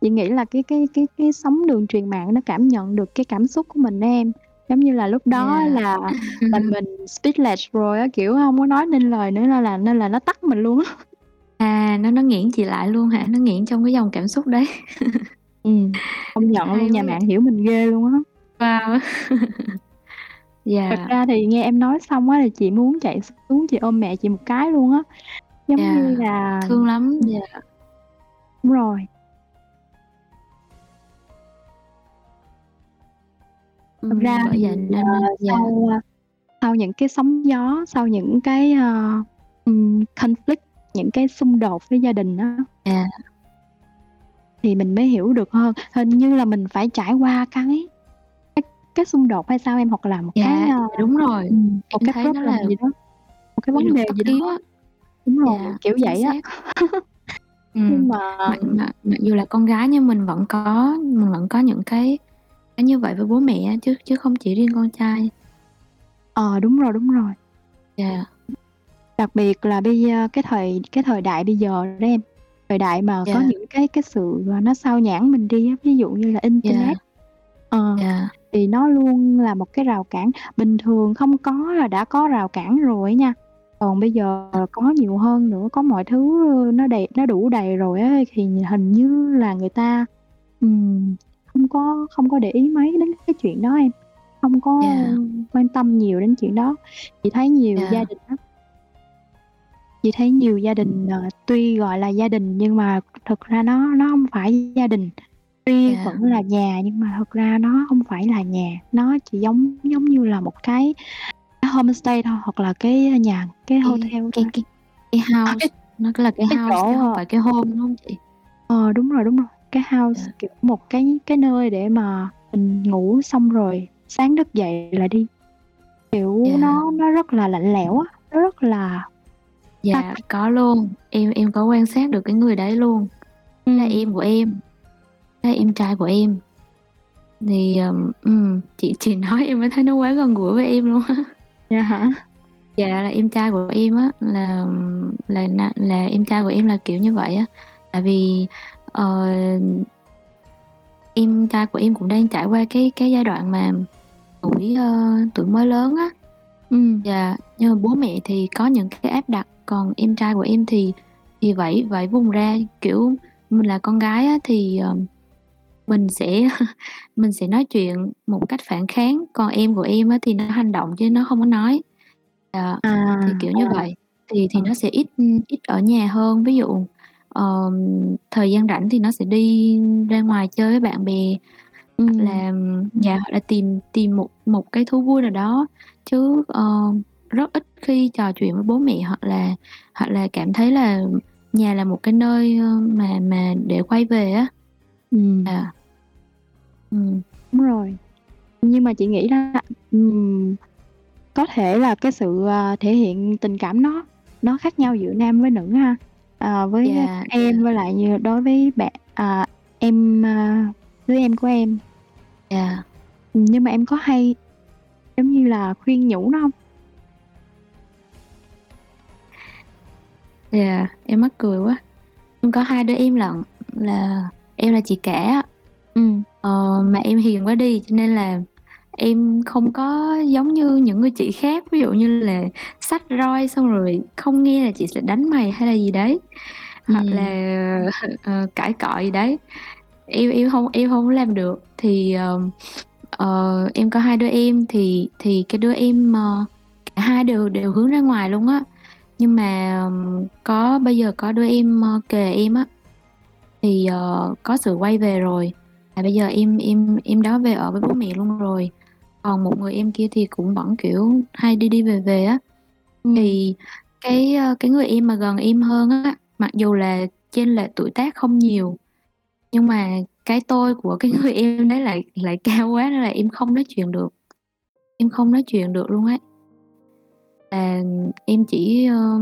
chị nghĩ là cái cái cái cái sóng đường truyền mạng nó cảm nhận được cái cảm xúc của mình á em. Giống như là lúc đó Yeah. là là mình speechless rồi á, kiểu, hông có nói nên lời nữa nên là nên là nó tắt mình luôn á. À, nó nó nghẽn chị lại luôn hả? Nó nghẽn trong cái dòng cảm xúc đấy. Ừm, công nhận Hay luôn, nhà vậy. mạng hiểu mình ghê luôn á. Wow. Thật Yeah. ra thì nghe em nói xong á, thì chị muốn chạy xuống chị ôm mẹ chị một cái luôn á. Giống Yeah, như là thương lắm, ừm. yeah. Đúng rồi. Thật Ừm, ra bởi thì, vậy ờ, nên yeah. sau, a, sau những cái sóng gió, sau những cái, ừm, conflict, những cái xung đột với gia đình á Yeah. thì mình mới hiểu được hơn. Hình như là mình phải trải qua cái cái cái xung đột hay sao em? Hoặc là một cái, Dạ, ơ, dạ, đúng rồi. ừm, một Em cái nó là problem gì đó, một cái vấn đề gì đó. Đúng rồi, Yeah, kiểu vậy á. Ừm, Nhưng mà mặc mặc mặc dù là con gái nhưng mình vẫn có mình vẫn có những cái cái như vậy với bố mẹ chứ chứ không chỉ riêng con trai. Ờ, đúng rồi, đúng rồi. Yeah. Đặc biệt là bây ơ, cái thời cái thời đại bây giờ đó em, thời đại mà có Yeah. những cái cái sự, ờ, nó xao nhãng mình đi ví dụ như là Yeah. internet, ờ, Yeah. Thì nó luôn là một cái rào cản. Bình thường không có là đã có rào cản rồi nha, còn bây giờ có nhiều hơn nữa, có mọi thứ, ơ, nó đầy nó đủ đầy rồi á, thì hình như là người ta, ừm, không có không có để ý mấy đến cái chuyện đó em, không có Yeah. quan tâm nhiều đến chuyện đó. Chị thấy nhiều gia Yeah. đình á chị thấy nhiều gia đình, ờ, tuy gọi là gia đình nhưng mà thực ra nó nó hông phải gia đình, tuy Yeah. vẫn là nhà nhưng mà thực ra nó hông phải là nhà, nó chỉ giống giống như là một cái cái homestay thôi, hoặc là cái, nhà cái Cái hotel cái thôi. cái cái À, house, cái nó là cái cái house chứ chỗ, hông ờ phải cái home, đúng hông chị? Ờ, đúng rồi, đúng rồi, cái house, Yeah. kiểu, một cái cái nơi để mà mình ngủ xong rồi sáng thức dậy là đi. Kiểu, Yeah. nó nó rất là lạnh lẽo á, nó rất là xa Dạ, có luôn, em em có quan sát được cái người đấy luôn. Là Ừm. em của em, là em trai của em. Thì, ờm, ừm, chị chị nói em mới thấy nó quá gần gũi với em luôn á. Vậy hả? Dạ, là em trai của em á, là là na là em trai của em là kiểu như vậy á. Tại vì, ờ, em trai của em cũng đang trải qua cái cái giai đoạn mà tuổi, ơ, tuổi mới lớn á, Ừm. Dạ, nhưng mà bố mẹ thì có những cái áp đặt, còn em trai của em thì thì vẫy vẫy vùng ra, kiểu, mình là con gái á thì, ờ, mình sẽ mình sẽ nói chuyện một cách phản kháng, còn em của em á thì nó hành động chứ nó không có nói. Dạ, À, thì kiểu như à. vậy, thì thì Ờ. nó sẽ ít, ít ở nhà hơn. Ví dụ, ờm, thời gian rảnh thì nó sẽ đi ra ngoài chơi với bạn bè, hoặc Ừm. là dạ, hoặc là tìm tìm một một cái thú vui nào đó, chứ, ờ, rất ít khi trò chuyện với bố mẹ hoặc là hoặc là cảm thấy là nhà là một cái nơi, mà mà để quay về á. Ừm. Dạ. Ừm. Đúng rồi. Nhưng mà chị nghĩ là, ừm, có thể là cái sự, à, thể hiện tình cảm nó nó khác nhau giữa nam với nữ ha. Ờ, với Dạ, em dạ. với lại như đối với bạn à, em, a, đứa em của em. Dạ. Ừm, nhưng mà em có hay, giống như là, khuyên nhủ nó hông? Dạ, em mắc cười quá. Em có 2 đứa em lận, là em là chị cả á. Ừm. Ờ, mà em hiền quá đi, cho nên là em không có giống như những người chị khác, ví dụ như là xách roi xong rồi "Không nghe là chị sẽ đánh mày" hay là gì đấy, hoặc là, Ừm. ờ, cãi cọ gì đấy. Em em hông em hông có làm được. Thì, ờ, ờ, em có 2 đứa em thì thì cái đứa em, ờ, cả hai đều đều hướng ra ngoài luôn á. Nhưng mà, ừm, có bây giờ có đứa em, ơ, kề em á, thì, ờ, có sự quay về rồi, và bây giờ em em em đó về ở với bố mẹ luôn rồi. Còn một người em kia thì cũng vẫn, kiểu, hay đi đi về về á. Ừm. Thì cái, ơ, cái người em mà gần em hơn á, mặc dù là chênh lệch tuổi tác không nhiều, nhưng mà cái tôi của cái người em đấy lại lại cao quá nên là em không nói chuyện được. Em không nói chuyện được luôn ấy. Là em chỉ, ơ,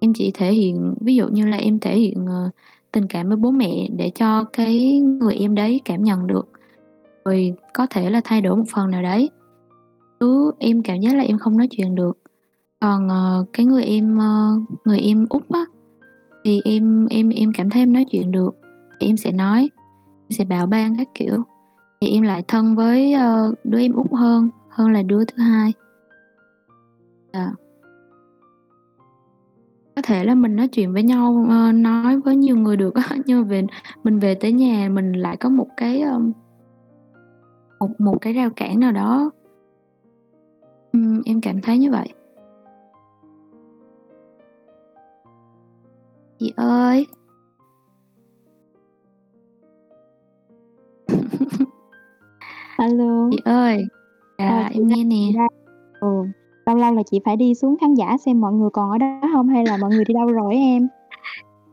em chỉ thể hiện ví dụ như là em thể hiện, ờ, tình cảm với bố mẹ để cho cái người em đấy cảm nhận được, rồi có thể là thay đổi một phần nào đấy. Chứ em cảm giác là em không nói chuyện được. Còn, uh, cái người em, uh, người em út á, thì em em em cảm thấy em nói chuyện được, thì em sẽ nói, sẽ bảo ban các kiểu. Thì em lại thân với, uh, đứa em út hơn hơn là đứa thứ hai. Dạ. Có thể là mình nói chuyện với nhau, ơ, nói với nhiều người được á, nhưng mà về mình về tới nhà mình lại có một cái, ờm một một cái rào cản nào đó. Em cảm thấy như vậy. Chị ơi! A lô. Chị ơi! Ờ, Dạ, chị em nghe nè. Ừ, lâu lâu là chị phải đi xuống khán giả xem mọi người còn ở đó hông hay là mọi người đi đâu rồi em?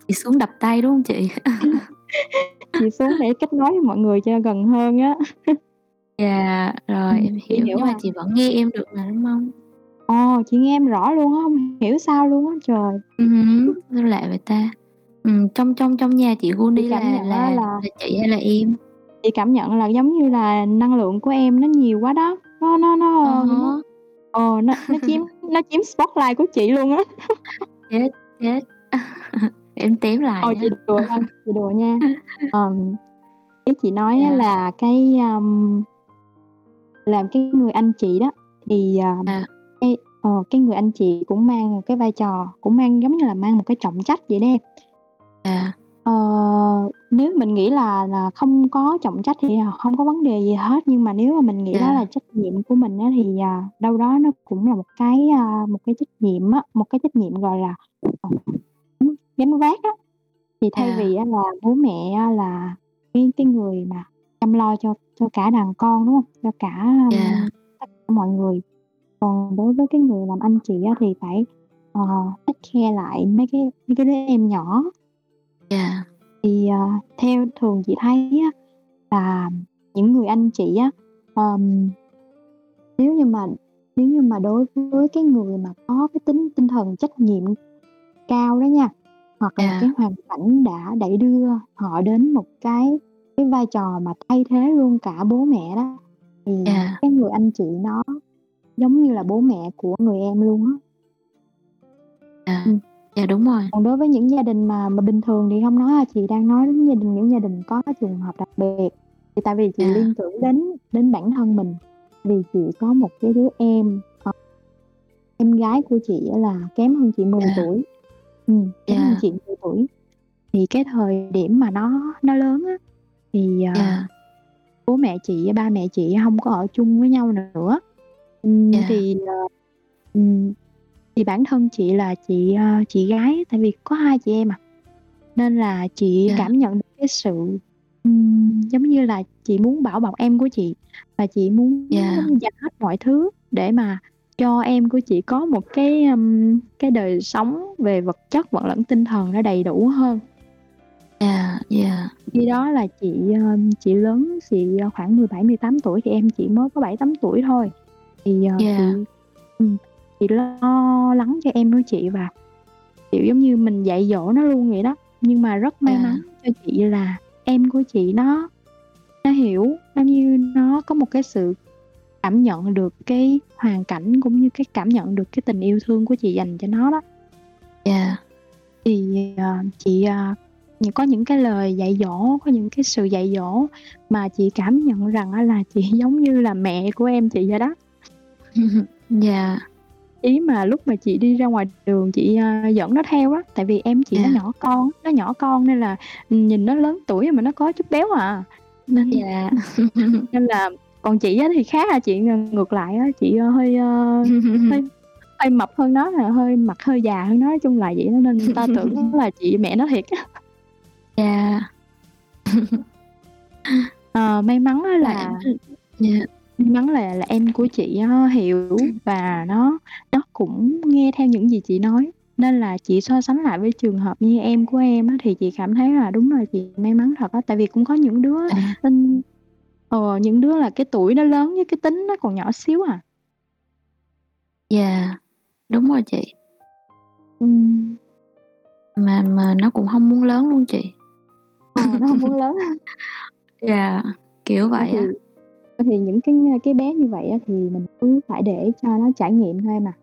Chị xuống đập tay, đúng hông chị? Chị xuống để kết nối với mọi người cho gần hơn á. Dạ, rồi, Ừm, em hiểu, hiểu nhưng mà chị vẫn nghe em được mà, đúng hông? Ồ, chị nghe em rõ luôn á, hông hiểu sao luôn á trời. Hứm, sao lạ vậy ta? Ừm, trong trong trong nhà chị cảm là là là là chị hay là em? Chị cảm nhận là giống như là năng lượng của em nó nhiều quá đó, nó nó nó, há. Ờ, nó nó chiếm nó chiếm spotlight của chị luôn á. Chết, chết. Em tím lại Ờ, chị đùa thôi, chị đùa nha. Ờm, ý chị nói á Dạ. là cái, ờm làm cái người anh chị đó thì, à, À. cái ờ, cái người anh chị cũng mang một cái vai trò, cũng mang giống như là mang một cái trọng trách vậy đó em. À. Ờ, nếu mình nghĩ là là không có trọng trách thì, à, hông có vấn đề gì hết, nhưng mà nếu mà mình nghĩ đó là Dạ. trách nhiệm của mình á thì, à, đâu đó nó cũng là một cái, a, một cái trách nhiệm á, một cái trách nhiệm, gọi là, ờ, ừm, gánh vác á. Thì thay À. vì á là bố mẹ á là cái cái người mà chăm lo cho cho cả đàn con, đúng hông? Cho cả, Dạ. ưm, tất cả mọi người, còn đối với cái người làm anh chị á thì phải, ờ, take care lại mấy cái mấy cái đứa em nhỏ. Dạ. Thì, ờ, theo thường chị thấy á là những người anh chị á, ờm nếu như mà nếu như mà đối với cái người mà có cái tính tinh thần trách nhiệm cao đó nha, hoặc là cái Dạ. hoàn cảnh đã đẩy đưa họ đến một cái cái vai trò mà thay thế luôn cả bố mẹ đó, thì Dạ. cái người anh chị đó giống như là bố mẹ của người em luôn á. À, Ừm. Dạ, đúng rồi. Còn đối với những gia đình mà mà bình thường thì hông nói ha, chị đang nói đến gia đình những gia đình có trường hợp đặc biệt. Thì tại vì chị À. liên tưởng đến đến bản thân mình, vì chị có một cái đứa em, ờ em gái của chị á là kém hơn chị 10 Yeah. tuổi. Ừm, kém hơn Yeah. chị 10 tuổi. Thì cái thời điểm mà nó nó lớn á, thì, ờ, Yeah. bố mẹ chị, ba mẹ chị hông có ở chung với nhau nữa. Ừm, thì, ờ, ừm, thì bản thân chị là chị, ờ, chị gái, tại vì có 2 chị em à, nên là chị Yeah. cảm nhận được cái sự, ừm, giống như là, chị muốn bảo bọc em của chị và chị muốn Yeah. như dành hết mọi thứ để mà cho em của chị có một cái, ưm, cái đời sống về vật chất và lẫn tinh thần nó đầy đủ hơn. Yeah, yeah. Khi đó là chị, ờ, chị lớn, chị, ờ, khoảng 17, 18 tuổi thì em chị mới có 7, 8 tuổi thôi. Thì, ờ, Yeah. chị ừm, chị lo lắng cho em của chị và, kiểu, giống như mình dạy dỗ nó luôn vậy đó. Nhưng mà rất may Yeah. mắn cho chị là em của chị nó nó hiểu, giống như nó có một cái sự cảm nhận được cái hoàn cảnh cũng như cái cảm nhận được cái tình yêu thương của chị dành cho nó đó. Yeah. Thì, ờ, chị, nh có những cái lời dạy dỗ, có những cái sự dạy dỗ mà chị cảm nhận rằng là chị giống như là mẹ của em chị vậy đó. Yeah. Ý mà lúc mà chị đi ra ngoài đường chị, ờ, dẫn nó theo á, tại vì em chị nó Yeah. nhỏ con, nó nhỏ con nên là, nhìn nó lớn tuổi mà nó có chút béo à, nên Yeah. nên là còn chị á thì khác à, chị, ngược lại á, chị, ờ, hơi, ơ, hơi hơi mập hơn nó nè, hơi mặt hơi già hơn nó, nói chung là vậy đó nên người ta tưởng là chị mẹ nó thiệt á. Yeah. Ờ, may mắn Là là yeah. May mắn là là em của chị á hiểu và nó nó cũng nghe theo những gì chị nói. Nên là chị so sánh lại với trường hợp như em của em á, thì chị cảm thấy là đúng là chị may mắn thật á. Tại vì cũng có những đứa À. tin ờ, những đứa là cái tuổi nó lớn với cái tính nó còn nhỏ xíu à. Yeah, đúng rồi chị. Ừm. Mà mà nó cũng hông muốn lớn luôn chị. Ờ, nó hông muốn lớn. Yeah, kiểu Ờ, vậy thì á. Thì những cái cái bé như vậy á thì mình cứ phải để cho nó trải nghiệm thôi em à.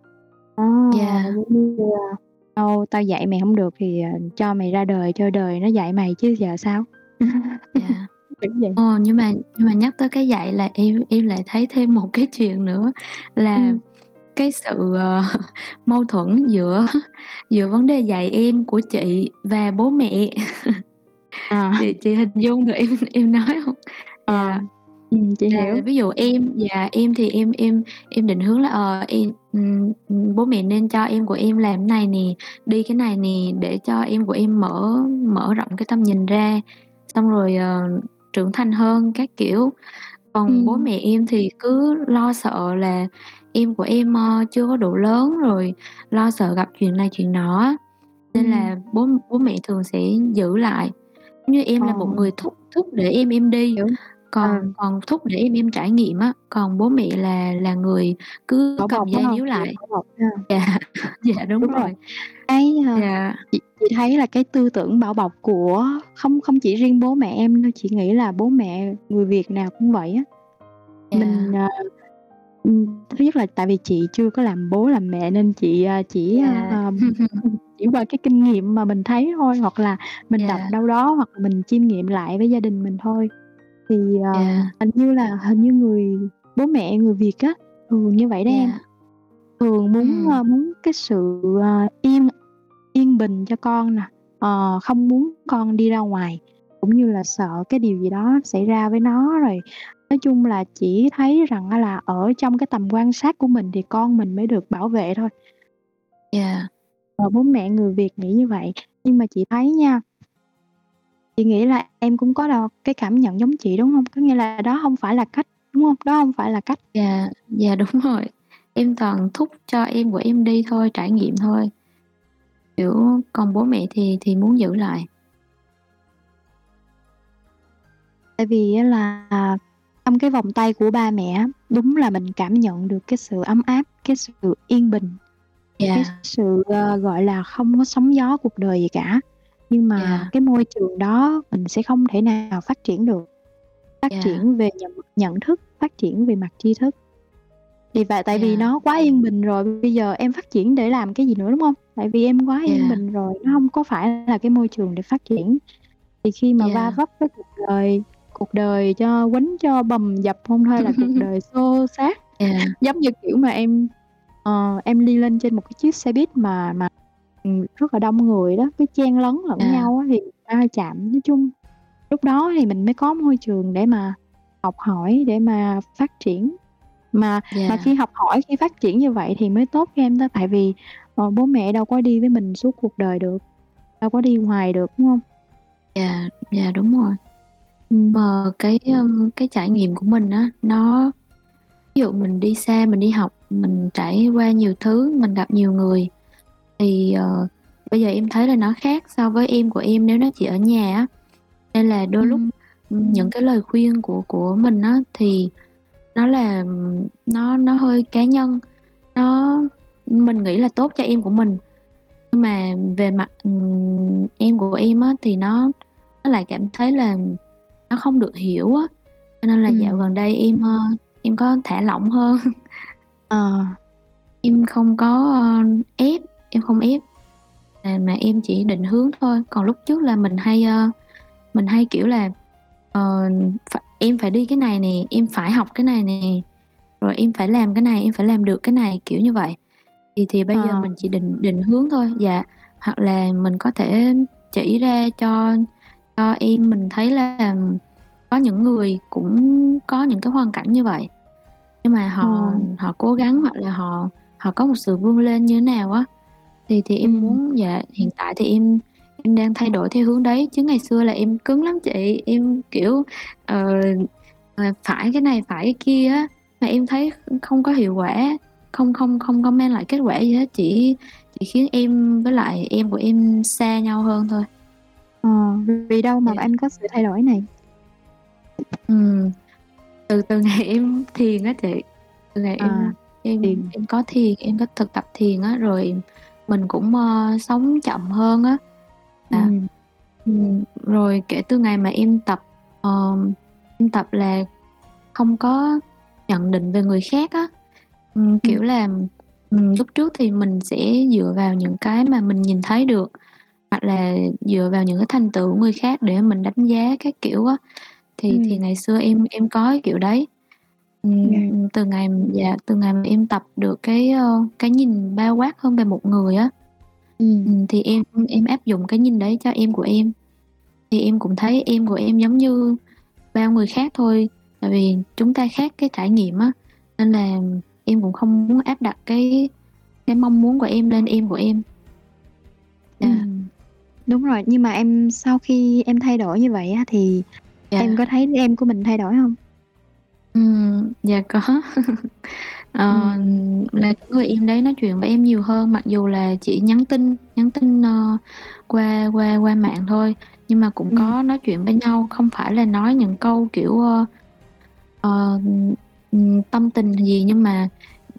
Đó, Yeah. giống như, ơ, "Đâu tao dạy mày hông được thì, ờ, cho mày ra đời cho đời nó dạy mày chứ giờ sao?" Yeah. Kiểu vậy. Ờ, nhưng mà nhưng mà nhắc tới cái dạy là em em lại thấy thêm một cái chuyện nữa là Ừm. cái sự, ờ, mâu thuẫn giữa giữa vấn đề dạy em của chị và bố mẹ. À. Chị chị hình dung được em em nói hông? Ờ, Yeah. Ừm, chị Là hiểu. ví dụ em yeah, em thì em em em định hướng là, ờ, em ừm, ừm, bố mẹ nên cho em của em làm cái này nè, đi cái này nè để cho em của em mở mở rộng cái tầm nhìn ra, xong rồi, ờ, trưởng thành hơn các kiểu. Còn bố Ừm. mẹ em thì cứ lo sợ là em của em, ơ, chưa có đủ lớn, rồi lo sợ gặp chuyện này chuyện nọ á, nên Ừm. là bố bố mẹ thường sẽ giữ lại. Giống như em Ờ. là một người thúc thúc để em em đi, Hiểu. Còn Ờ. còn thúc để em em trải nghiệm á, còn bố mẹ là là người cứ Bảo cầm bọc, dây hông? Kiểu lại. bảo bọc ha. Dạ, dạ, đúng Đúng rồi. rồi. Cái, ơ, Yeah. chị chị thấy là cái tư tưởng bảo bọc của không không chỉ riêng bố mẹ em đâu, chị nghĩ là bố mẹ người Việt nào cũng vậy á. Mình, Yeah. ờ, ừm, thứ nhất là tại vì chị chưa có làm bố làm mẹ nên chị, ờ, chỉ, Yeah. ờm, chỉ qua cái kinh nghiệm mà mình thấy thôi, hoặc là mình đọc Yeah. đâu đó, hoặc là mình chiêm nghiệm lại với gia đình mình thôi. Thì, ờ, Yeah. hình như là hình như người bố mẹ người Việt á, thường như vậy đó em. Yeah. Thường muốn, Ừm. ơ, muốn cái sự, ờ, yên yên bình cho con nè, ờ, không muốn con đi ra ngoài, cũng như là sợ cái điều gì đó xảy ra với nó. Rồi nói chung là chỉ thấy rằng là ở trong cái tầm quan sát của mình thì con mình mới được bảo vệ thôi. Yeah. Ờ, bố mẹ người Việt nghĩ như vậy. Nhưng mà chị thấy nha chị nghĩ là em cũng có đo cái cảm nhận giống chị, đúng hông? Có nghĩa là đó hông phải là cách, đúng hông? Đó hông phải là cách. Yeah, yeah, đúng rồi. Em toàn thúc cho em của em đi thôi, trải nghiệm thôi. Kiểu, còn bố mẹ thì thì muốn giữ lại. Tại vì là trong cái vòng tay của ba mẹ đúng là mình cảm nhận được cái sự ấm áp, cái sự yên bình, cái Yeah. sự, ờ, gọi là, không có sóng gió cuộc đời gì cả. Nhưng mà Yeah. cái môi trường đó mình sẽ không thể nào phát triển được. Phát Yeah. triển về nhận nhận thức, phát triển về mặt tri thức. Thì và tại vì Yeah. nó quá yên bình rồi, bây giờ em phát triển để làm cái gì nữa, đúng hông? Tại vì em quá yên Yeah. bình rồi, nó hông có phải là cái môi trường để phát triển. Thì khi mà va Yeah. vấp với cuộc đời, cuộc đời cho quánh cho bầm dập hông thôi là cuộc đời xô xát. Yeah. Giống như kiểu mà em ờ, em đi lên trên một cái chiếc xe buýt mà mà, ừm, rất là đông người đó, cứ chen lấn lẫn À. nhau á thì va chạm. Nói chung lúc đó thì mình mới có môi trường để mà học hỏi, để mà phát triển. Mà mà Yeah. khi học hỏi, khi phát triển như vậy thì mới tốt cho em đó, tại vì, ờ, bố mẹ đâu có đi với mình suốt cuộc đời được, đâu có đi hoài được, đúng hông? Yeah, yeah, đúng rồi. Ừm. Mà cái, ưm, cái trải nghiệm của mình á, nó ví dụ mình đi xa, mình đi học, mình trải qua nhiều thứ, mình gặp nhiều người thì, ờ, bây giờ em thấy là nó khác so với em của em nếu nó chỉ ở nhà á. Nên là đôi lúc, Ừm. ừm, những cái lời khuyên của của mình á thì nó là nó nó hơi cá nhân, nó mình nghĩ là tốt cho em của mình. Nhưng mà về mặt, ừm, em của em á thì nó nó lại cảm thấy là nó không được hiểu á, cho nên là dạo Ừm. gần đây em, ơ, em có thả lỏng hơn. Ờ. Em không có, ép, em không ép, à, mà em chỉ định hướng thôi. Còn lúc trước là mình hay, ơ, mình hay, kiểu là, ờ, phải em phải đi cái này nè, em phải học cái này nè, rồi em phải làm cái này, em phải làm được cái này, kiểu như vậy. Thì thì bây giờ Ờ. mình chỉ định định hướng thôi, dạ, hoặc là mình có thể chỉ ra cho cho em mình thấy là có những người cũng có những cái hoàn cảnh như vậy, nhưng mà họ Ờ. họ cố gắng hoặc là họ họ có một sự vươn lên như thế nào á. Thì thì em Ừm. muốn dạ, hiện tại thì em em đang thay đổi theo hướng đấy, chứ ngày xưa là em cứng lắm chị, em, kiểu, ờ, ờ, phải cái này, phải cái kia á, mà em thấy không có hiệu quả, không không không có mang lại kết quả gì hết, chỉ chỉ khiến em với lại em của em xa nhau hơn thôi. Ờ, vì đâu mà Dạ. em có sự thay đổi này? Ừm, từ từ ngày em thiền á chị, từ ngày em À, em thiền. em có thiền, em có thực tập thiền á, rồi mình cũng, ơ, sống chậm hơn á. Dạ. Ừm. Ừm, rồi kể từ ngày mà em tập, ờ, em tập là không có nhận định về người khác á. Ừm, kiểu Ừm. là, ừm, lúc trước thì mình sẽ dựa vào những cái mà mình nhìn thấy được, hoặc là dựa vào những cái thành tựu của người khác để mình đánh giá các kiểu á. Thì thì Ừm. ngày xưa em em có cái kiểu đấy. Yeah. Ừm, từ ngày dạ, từ ngày mà em tập được cái, ơ, cái nhìn bao quát hơn về một người á, Ừm. ừm, thì em em áp dụng cái nhìn đấy cho em của em. Thì em cũng thấy em của em giống như bao người khác thôi, tại vì chúng ta khác cái trải nghiệm á, nên là em cũng không muốn áp đặt cái cái mong muốn của em lên em của em. Dạ. Ừm, đúng rồi, nhưng mà em sau khi em thay đổi như vậy á thì em Dạ. có thấy em của mình thay đổi hông? Ừm, dạ có. Ờ, Ừm. là người em đấy nói chuyện với em nhiều hơn, mặc dù là chỉ nhắn tin nhắn tin, ơ, qua qua qua mạng thôi, nhưng mà cũng Ừm. có nói chuyện với nhau, không phải là nói những câu, kiểu, ơ, ờ, ừm, tâm tình gì, nhưng mà,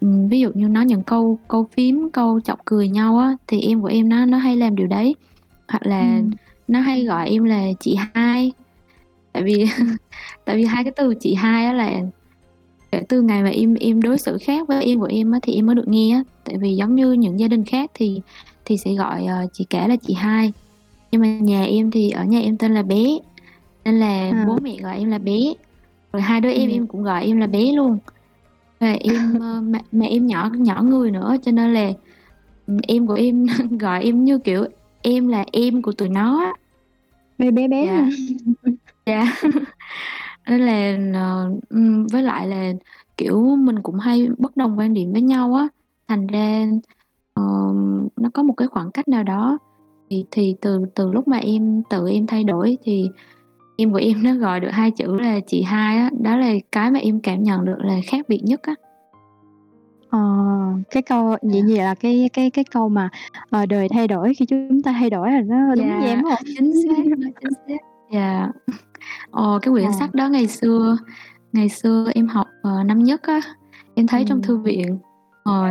ừm, ví dụ như nói những câu câu phiếm, câu chọc cười nhau á, thì em của em nó nó hay làm điều đấy. Hoặc là Ừm. nó hay gọi em là chị hai, tại vì tại vì hai cái từ chị hai á là kể từ ngày mà em em đối xử khác với em của em á thì em mới được nghe á. Tại vì giống như những gia đình khác thì thì sẽ gọi, ờ, chị cả là chị hai, nhưng mà nhà em thì ở nhà em tên là bé, nên là À. bố mẹ gọi em là bé, rồi hai đứa em Ừm. em cũng gọi em là bé luôn. Và em, ơ, mà mà em nhỏ nhỏ người nữa, cho nên là, em của em gọi em như, kiểu, em là em của tụi nó. Bé bé bé Dạ. Dạ. Nên là, ờ, ừm, với lại là, kiểu, mình cũng hay bất đồng quan điểm với nhau á, thành ra, ờ, nó có một cái khoảng cách nào đó. Thì thì từ từ lúc mà em tự em thay đổi thì em của em nó gọi được hai chữ là chị hai á, đó là cái mà em cảm nhận được là khác biệt nhất á. Ờ, cái câu vậy Dạ. vậy là cái cái cái câu mà, ờ, đời thay đổi khi chúng ta thay đổi là nó đúng với Dạ, em, hông? chính xác, chính xác. Dạ. Ờ, cái quyển Ờ. sách đó ngày xưa ngày xưa em học, ờ, năm nhất á, em thấy trong Ừm. thư viện, ờ,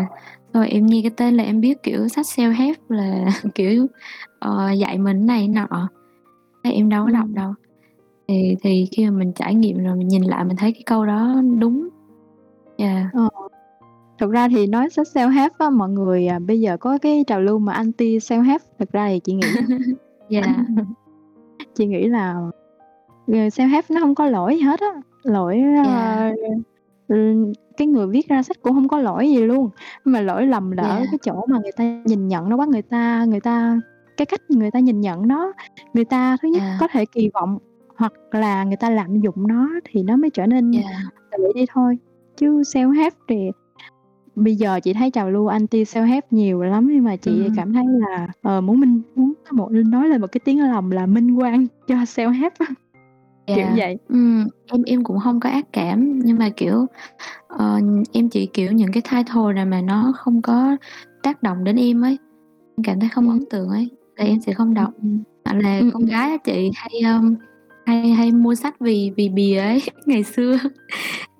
rồi em nghe cái tên là em biết, kiểu, sách self-help là, kiểu, ờ, dạy mình cái này cái nọ, thế em đâu có đọc Ừm. đâu. Thì thì khi mà mình trải nghiệm rồi mình nhìn lại mình thấy cái câu đó đúng. Dạ. Ờ. Thực ra thì nói sách self-help á, mọi người, à, bây giờ có cái trào lưu mà anti self-help, thực ra thì chị nghĩ Dạ. chị nghĩ là, ờ, self-help nó hông có lỗi gì hết á, lỗi, Dạ. ơ, ừm, cái người viết ra sách cũng hông có lỗi gì luôn, mà lỗi lầm là ở Yeah. cái chỗ mà người ta nhìn nhận nó quá, người ta người ta cái cách người ta nhìn nhận nó. Người ta thứ nhất À. có thể kỳ vọng hoặc là người ta lạm dụng nó thì nó mới trở nên Yeah. tệ đi thôi. Chứ self-help thì bây giờ chị thấy trào lưu anti self-help nhiều lắm, nhưng mà chị Ừm. cảm thấy là, ờ, muốn minh muốn có một nói lên một cái tiếng lòng là minh oan cho self-help á, kiểu Yeah. vậy. Ừm, em em cũng hông có ác cảm, nhưng mà, kiểu, ờ, em chỉ, kiểu, những cái title nào mà nó không có tác động đến em ấy, em cảm thấy không Ừm. ấn tượng ấy, là em sẽ không đọc. Hoặc là con gái chị hay, ưm, hay hay mua sách vì vì bìa ấy. Ngày xưa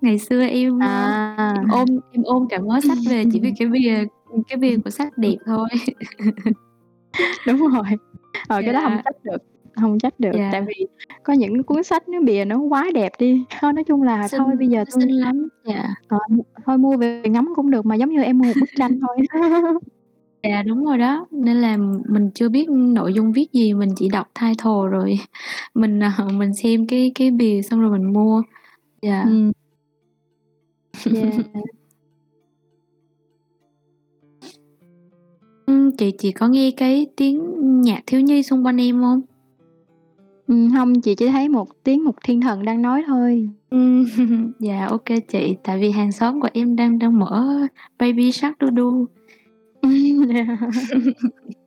ngày xưa em, À. em ôm em ôm cả mớ sách về chỉ vì cái bìa cái bìa của sách đẹp thôi. Đúng rồi, ờ, cái đó hông Yeah. trách được, hông trách được, Yeah. tại vì có những cuốn sách nó bìa nó quá đẹp đi. Thôi nói chung là Xinh, thôi bây giờ tôi xinh lắm, yeah. ờ, thôi mua về ngắm cũng được mà giống như em mua một bức tranh thôi. Yeah, đúng rồi đó, nên là mình chưa biết nội dung viết gì, mình chỉ đọc title rồi mình, ờ, mình xem cái cái bìa xong rồi mình mua. Yeah. Ừm. Yeah. Ừm, chị chị có nghe cái tiếng nhạc thiếu nhi xung quanh em hông? Ừm, hông, chị chỉ thấy một tiếng một thiên thần đang nói thôi. Ừm, dạ, ô kê chị, tại vì hàng xóm của em đang đang mở Baby Shark đu đu. Yeah.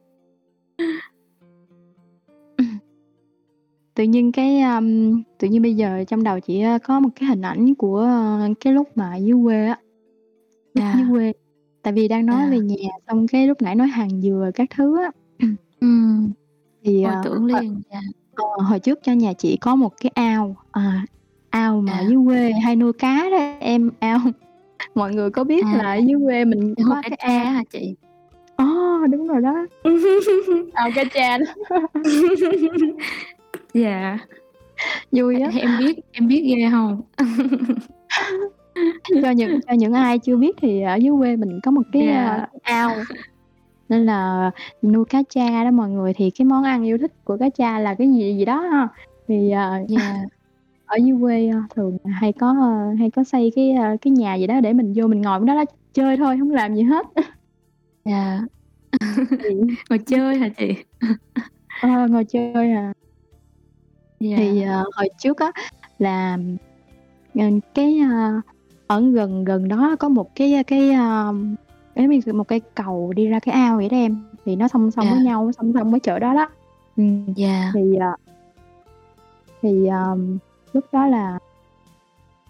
Tự nhiên cái, ờm, tự nhiên bây giờ trong đầu chị á có một cái hình ảnh của, ơ, cái lúc mà dưới quê á, lúc dưới Yeah. quê, tại vì đang nói về Yeah. nhà xong cái lúc nãy nói hàng dừa các thứ á. Ừm. Thì, Hồi ờ, tưởng hồi liền, yeah. ờ, hồi trước cho nhà chị có một cái ao, à, ao mà ở À. dưới quê hay nuôi cá đó em, ao mọi người có biết À. là ở dưới quê mình Ao có Cá cái ao á hả chị? Ờ, đúng rồi đó. Ao Cá Tra đó. Dạ. Vui á. Em biết em biết ghê hông? Cho những cho những ai chưa biết thì ở dưới quê mình có một cái, Yeah. cái ao, nên là nuôi cá tra đó mọi người, thì cái món ăn yêu thích của cá tra là cái gì gì đó ha. Thì, ờ, Yeah. ở dưới quê, ơ, thường hay có, hay có xây cái, cái nhà gì đó để mình vô mình ngồi bên đó đó chơi thôi, hông làm gì hết. Yeah. Thì Ngồi chơi hả chị? Ờ, ngồi chơi à. Thì, Yeah. ờ, hồi trước á là, ờ, cái, a, ở gần gần đó có một cái, cái, như, kiểu, một cây cầu đi ra cái ao vậy đó em, thì nó song song với Yeah. nhau, song song với chỗ đó đó. Ừm, Yeah. thì, ờ thì, ờm, lúc đó là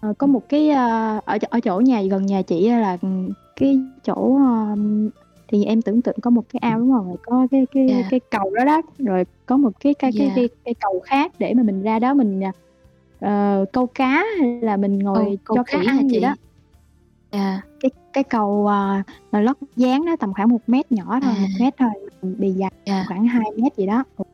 ờ, có một cái, a, ở ở chỗ nhà gần nhà chị là, ừm, cái chỗ, ờm thì em tưởng tượng có một cái ao, đúng hông? Rồi có cái cái Yeah. cái cầu đó đó, rồi có một cái cây cái Yeah. cây cây cầu khác để mà mình ra đó mình, ờ, câu cá hay là mình ngồi cầu cho cá ăn gì đó. Yeah. Cái cái cầu, mà lót dáng đó tầm khoảng 1 mét nhỏ thôi, 1 À. mét thôi, bề dày Yeah. khoảng 2 mét gì đó. Ừ,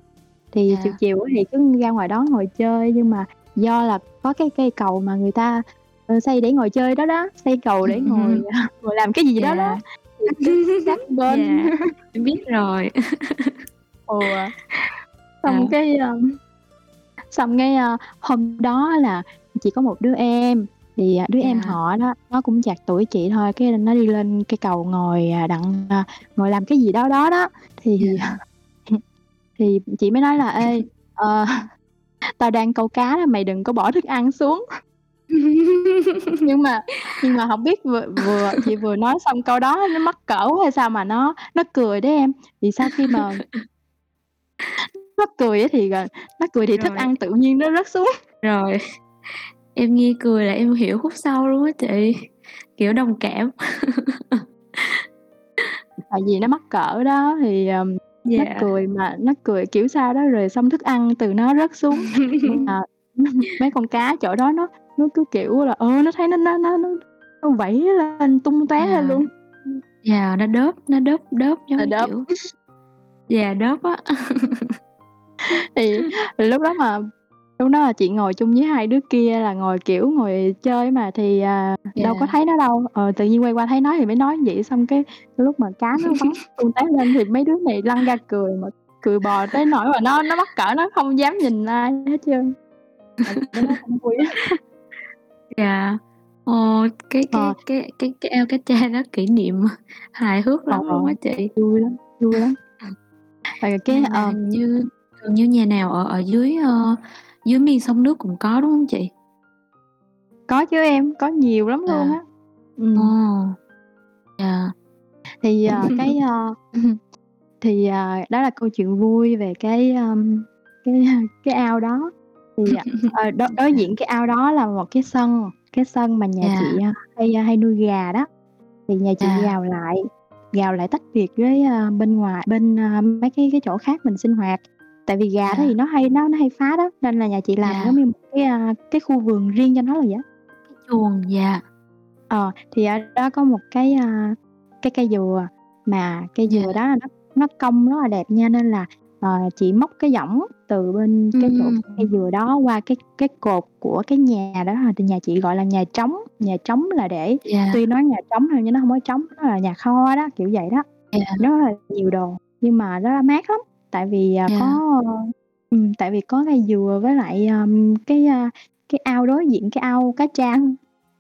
thì chiều Yeah. chiều á thì cứ ra ngoài đó ngồi chơi, nhưng mà do là có cái cây cầu mà người ta, ờ, xây để ngồi chơi đó đó, xây cầu để ngồi, à, ngồi làm cái gì đó đó, Yeah. thì cái sát bên Yeah, em biết rồi. À. xong cái, ờm, xong cái, a, hôm đó là chỉ có một đứa em, thì, à, đứa em Yeah. họ đó, nó cũng chạc tuổi chị thôi, cái nó đi lên cây cầu ngồi, à, đặng, à, ngồi làm cái gì đó đó đó. Thì Yeah. thì chị mới nói là "Ê, ờ, tao đang câu cá đó, mày đừng có bỏ thức ăn xuống." Nhưng mà nhưng mà hổng biết vừa vừa chị vừa nói xong câu đó nó mắc cỡ hay sao mà nó nó cười đó em. Thì sau khi mà nó cười á thì, ờ, nó cười thì thức Rồi. ăn tự nhiên nó rớt xuống. Rồi, em nghe cười là em hiểu khúc sau luôn á chị, kiểu, đồng cảm. Tại vì nó mắc cỡ đó, thì, ờm, nó Yeah. cười mà nó cười kiểu sao đó, rồi xong thức ăn từ nó rớt xuống. Mà mấy con cá chỗ đó nó nó cứ, kiểu là, ờ, nó thấy nó nó nó nó nó vẫy lên, tung tóe lên Yeah. luôn. Yeah, nó đớp nó đớp đớp giống như, đớp. kiểu yeah, đớp á. Thì lúc đó mà lúc đó là chị ngồi chung với hai đứa kia là ngồi, kiểu, ngồi chơi mà, thì, à, đâu có Yeah. thấy nó đâu. Ờ, tự nhiên quay qua thấy nó thì mới nói vậy, xong cái lúc mà cá nó bắn tung tóe lên thì mấy đứa này lăn ra cười mà cười bò tới nỗi mà nó nó mắc cỡ nó không dám nhìn ai hết trơn. Nó cũng Yeah. Ồ, cái cái Ờ. cái cái cái ao cá tra đó kỷ niệm hài hước lắm Ờ. luôn á chị. Vui lắm, vui lắm. Rồi cái, Nhưng mà ờ hình như gần như nhà nào ở ở dưới, ơ, dưới miền sông nước cũng có, đúng hông chị? Có chứ em, có nhiều lắm luôn À. á. Ừm. Ồ. Dạ. Thì, ờ, cái, ơ thì, ờ, đó là câu chuyện vui về cái, ưm, cái cái ao đó. Thì, ờ, đối đối Dạ. diện cái ao đó là một cái sân, cái sân mà nhà Dạ. chị, a, hay, a, hay nuôi gà đó. Thì nhà chị Dạ. gào lại, gào lại tách biệt với, a, bên ngoài bên, a, mấy cái cái chỗ khác mình sinh hoạt. Tại vì gà đó Dạ. thì nó hay nó nó hay phá đó, nên là nhà chị làm Dạ. giống như một cái, a, cái khu vườn riêng cho nó là vậy. Cái chuồng, dạ. Ờ, thì ở đó có một cái, a, cái cây dừa, mà cây Dạ. dừa đó là nó nó cong rất là đẹp nha, nên là, ờ, chị móc cái võng từ bên cái chỗ Ừm. cây dừa đó qua cái cái cột của cái nhà đó, thì nhà chị gọi là nhà trống. Nhà trống là để Dạ. tuy nói nhà trống thôi nhưng nó hông có trống, nó là nhà kho đó, kiểu vậy đó. Dạ. Rất là nhiều đồ, nhưng mà nó mát lắm, tại vì, à, Dạ. có, ừm, tại vì có cây dừa với lại, ờm, cái, a, cái ao đối diện cái ao cá tra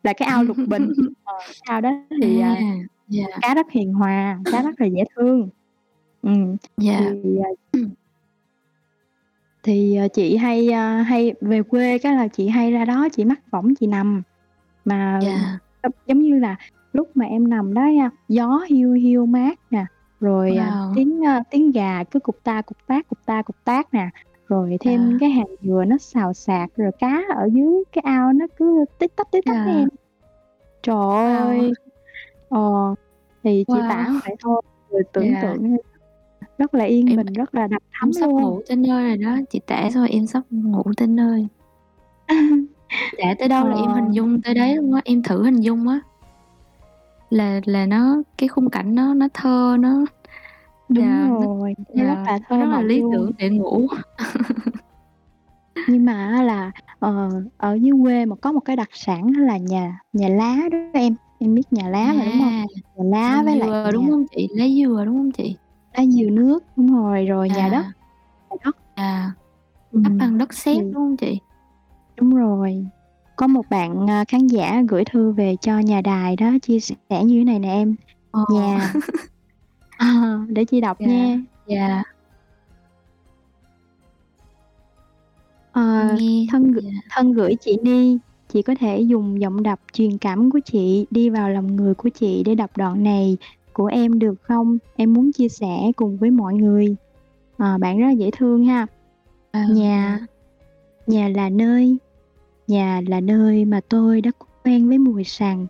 là cái ao lục bình. Ờ, cái ao đó thì, à, À, dạ. cá rất hiền hòa, cá rất là dễ thương. Ừm, Dạ. thì, à thì, ờ, chị hay, a, hay về quê cái là chị hay ra đó chị mắc võng chị nằm. Mà Dạ. giống giống như là lúc mà em nằm đó nha, gió hiu hiu mát nè, rồi, à, Wow. tiếng, a, tiếng gà cứ cục ta cục tác, cục ta cục tác nè, rồi thêm Dạ. cái hạt dừa nó xào xạc, rồi cá ở dưới cái ao nó cứ tít tắp, tít á Dạ. em. Trời Wow. ơi! Ờ, thì chị tả Wow. vậy thôi, rồi tưởng Dạ. tượng rất là yên Em bình, rất là đầm thắm em sắp luôn. ngủ tới nơi rồi đó, chị tả rồi em sắp ngủ tới nơi. Tả tới đâu là em hình Ờ. dung tới đấy luôn á, em thử hình dung á. Là là nó cái khung cảnh nó nó thơ, nó Đúng dạ, nó rồi, nó rất dạ, là nó thơ rất là lý luôn. tưởng để ngủ. Nhưng mà là, ờ, ở dưới quê mà có một cái đặc sản là nhà nhà lá đó em, em biết nhà lá mà, đúng? À, Nhà lá với lại dừa, đúng nhà hông chị? Lá dừa, đúng hông chị? Lá dừa nước, đúng rồi, rồi nhà đất. À. Nhà đất. À. Đắp Ừm, bằng đất sét, thì đúng hông chị? Đúng rồi. Có một bạn, à, khán giả gửi thư về cho nhà đài đó, chia sẻ như thế này nè em: Ờ. "Nhà" ờ, để chị đọc Dạ, nha. dạ. Ờ, nghe, thân gửi dạ. thân gửi chị Ni, chị có thể dùng giọng đọc truyền cảm của chị đi vào lòng người của chị để đọc đoạn này của em được không? Em muốn chia sẻ cùng với mọi người. Ờ, bạn rất là dễ thương ha. À, Nhà nhà là nơi nhà là nơi mà tôi đã quen với mùi sàn.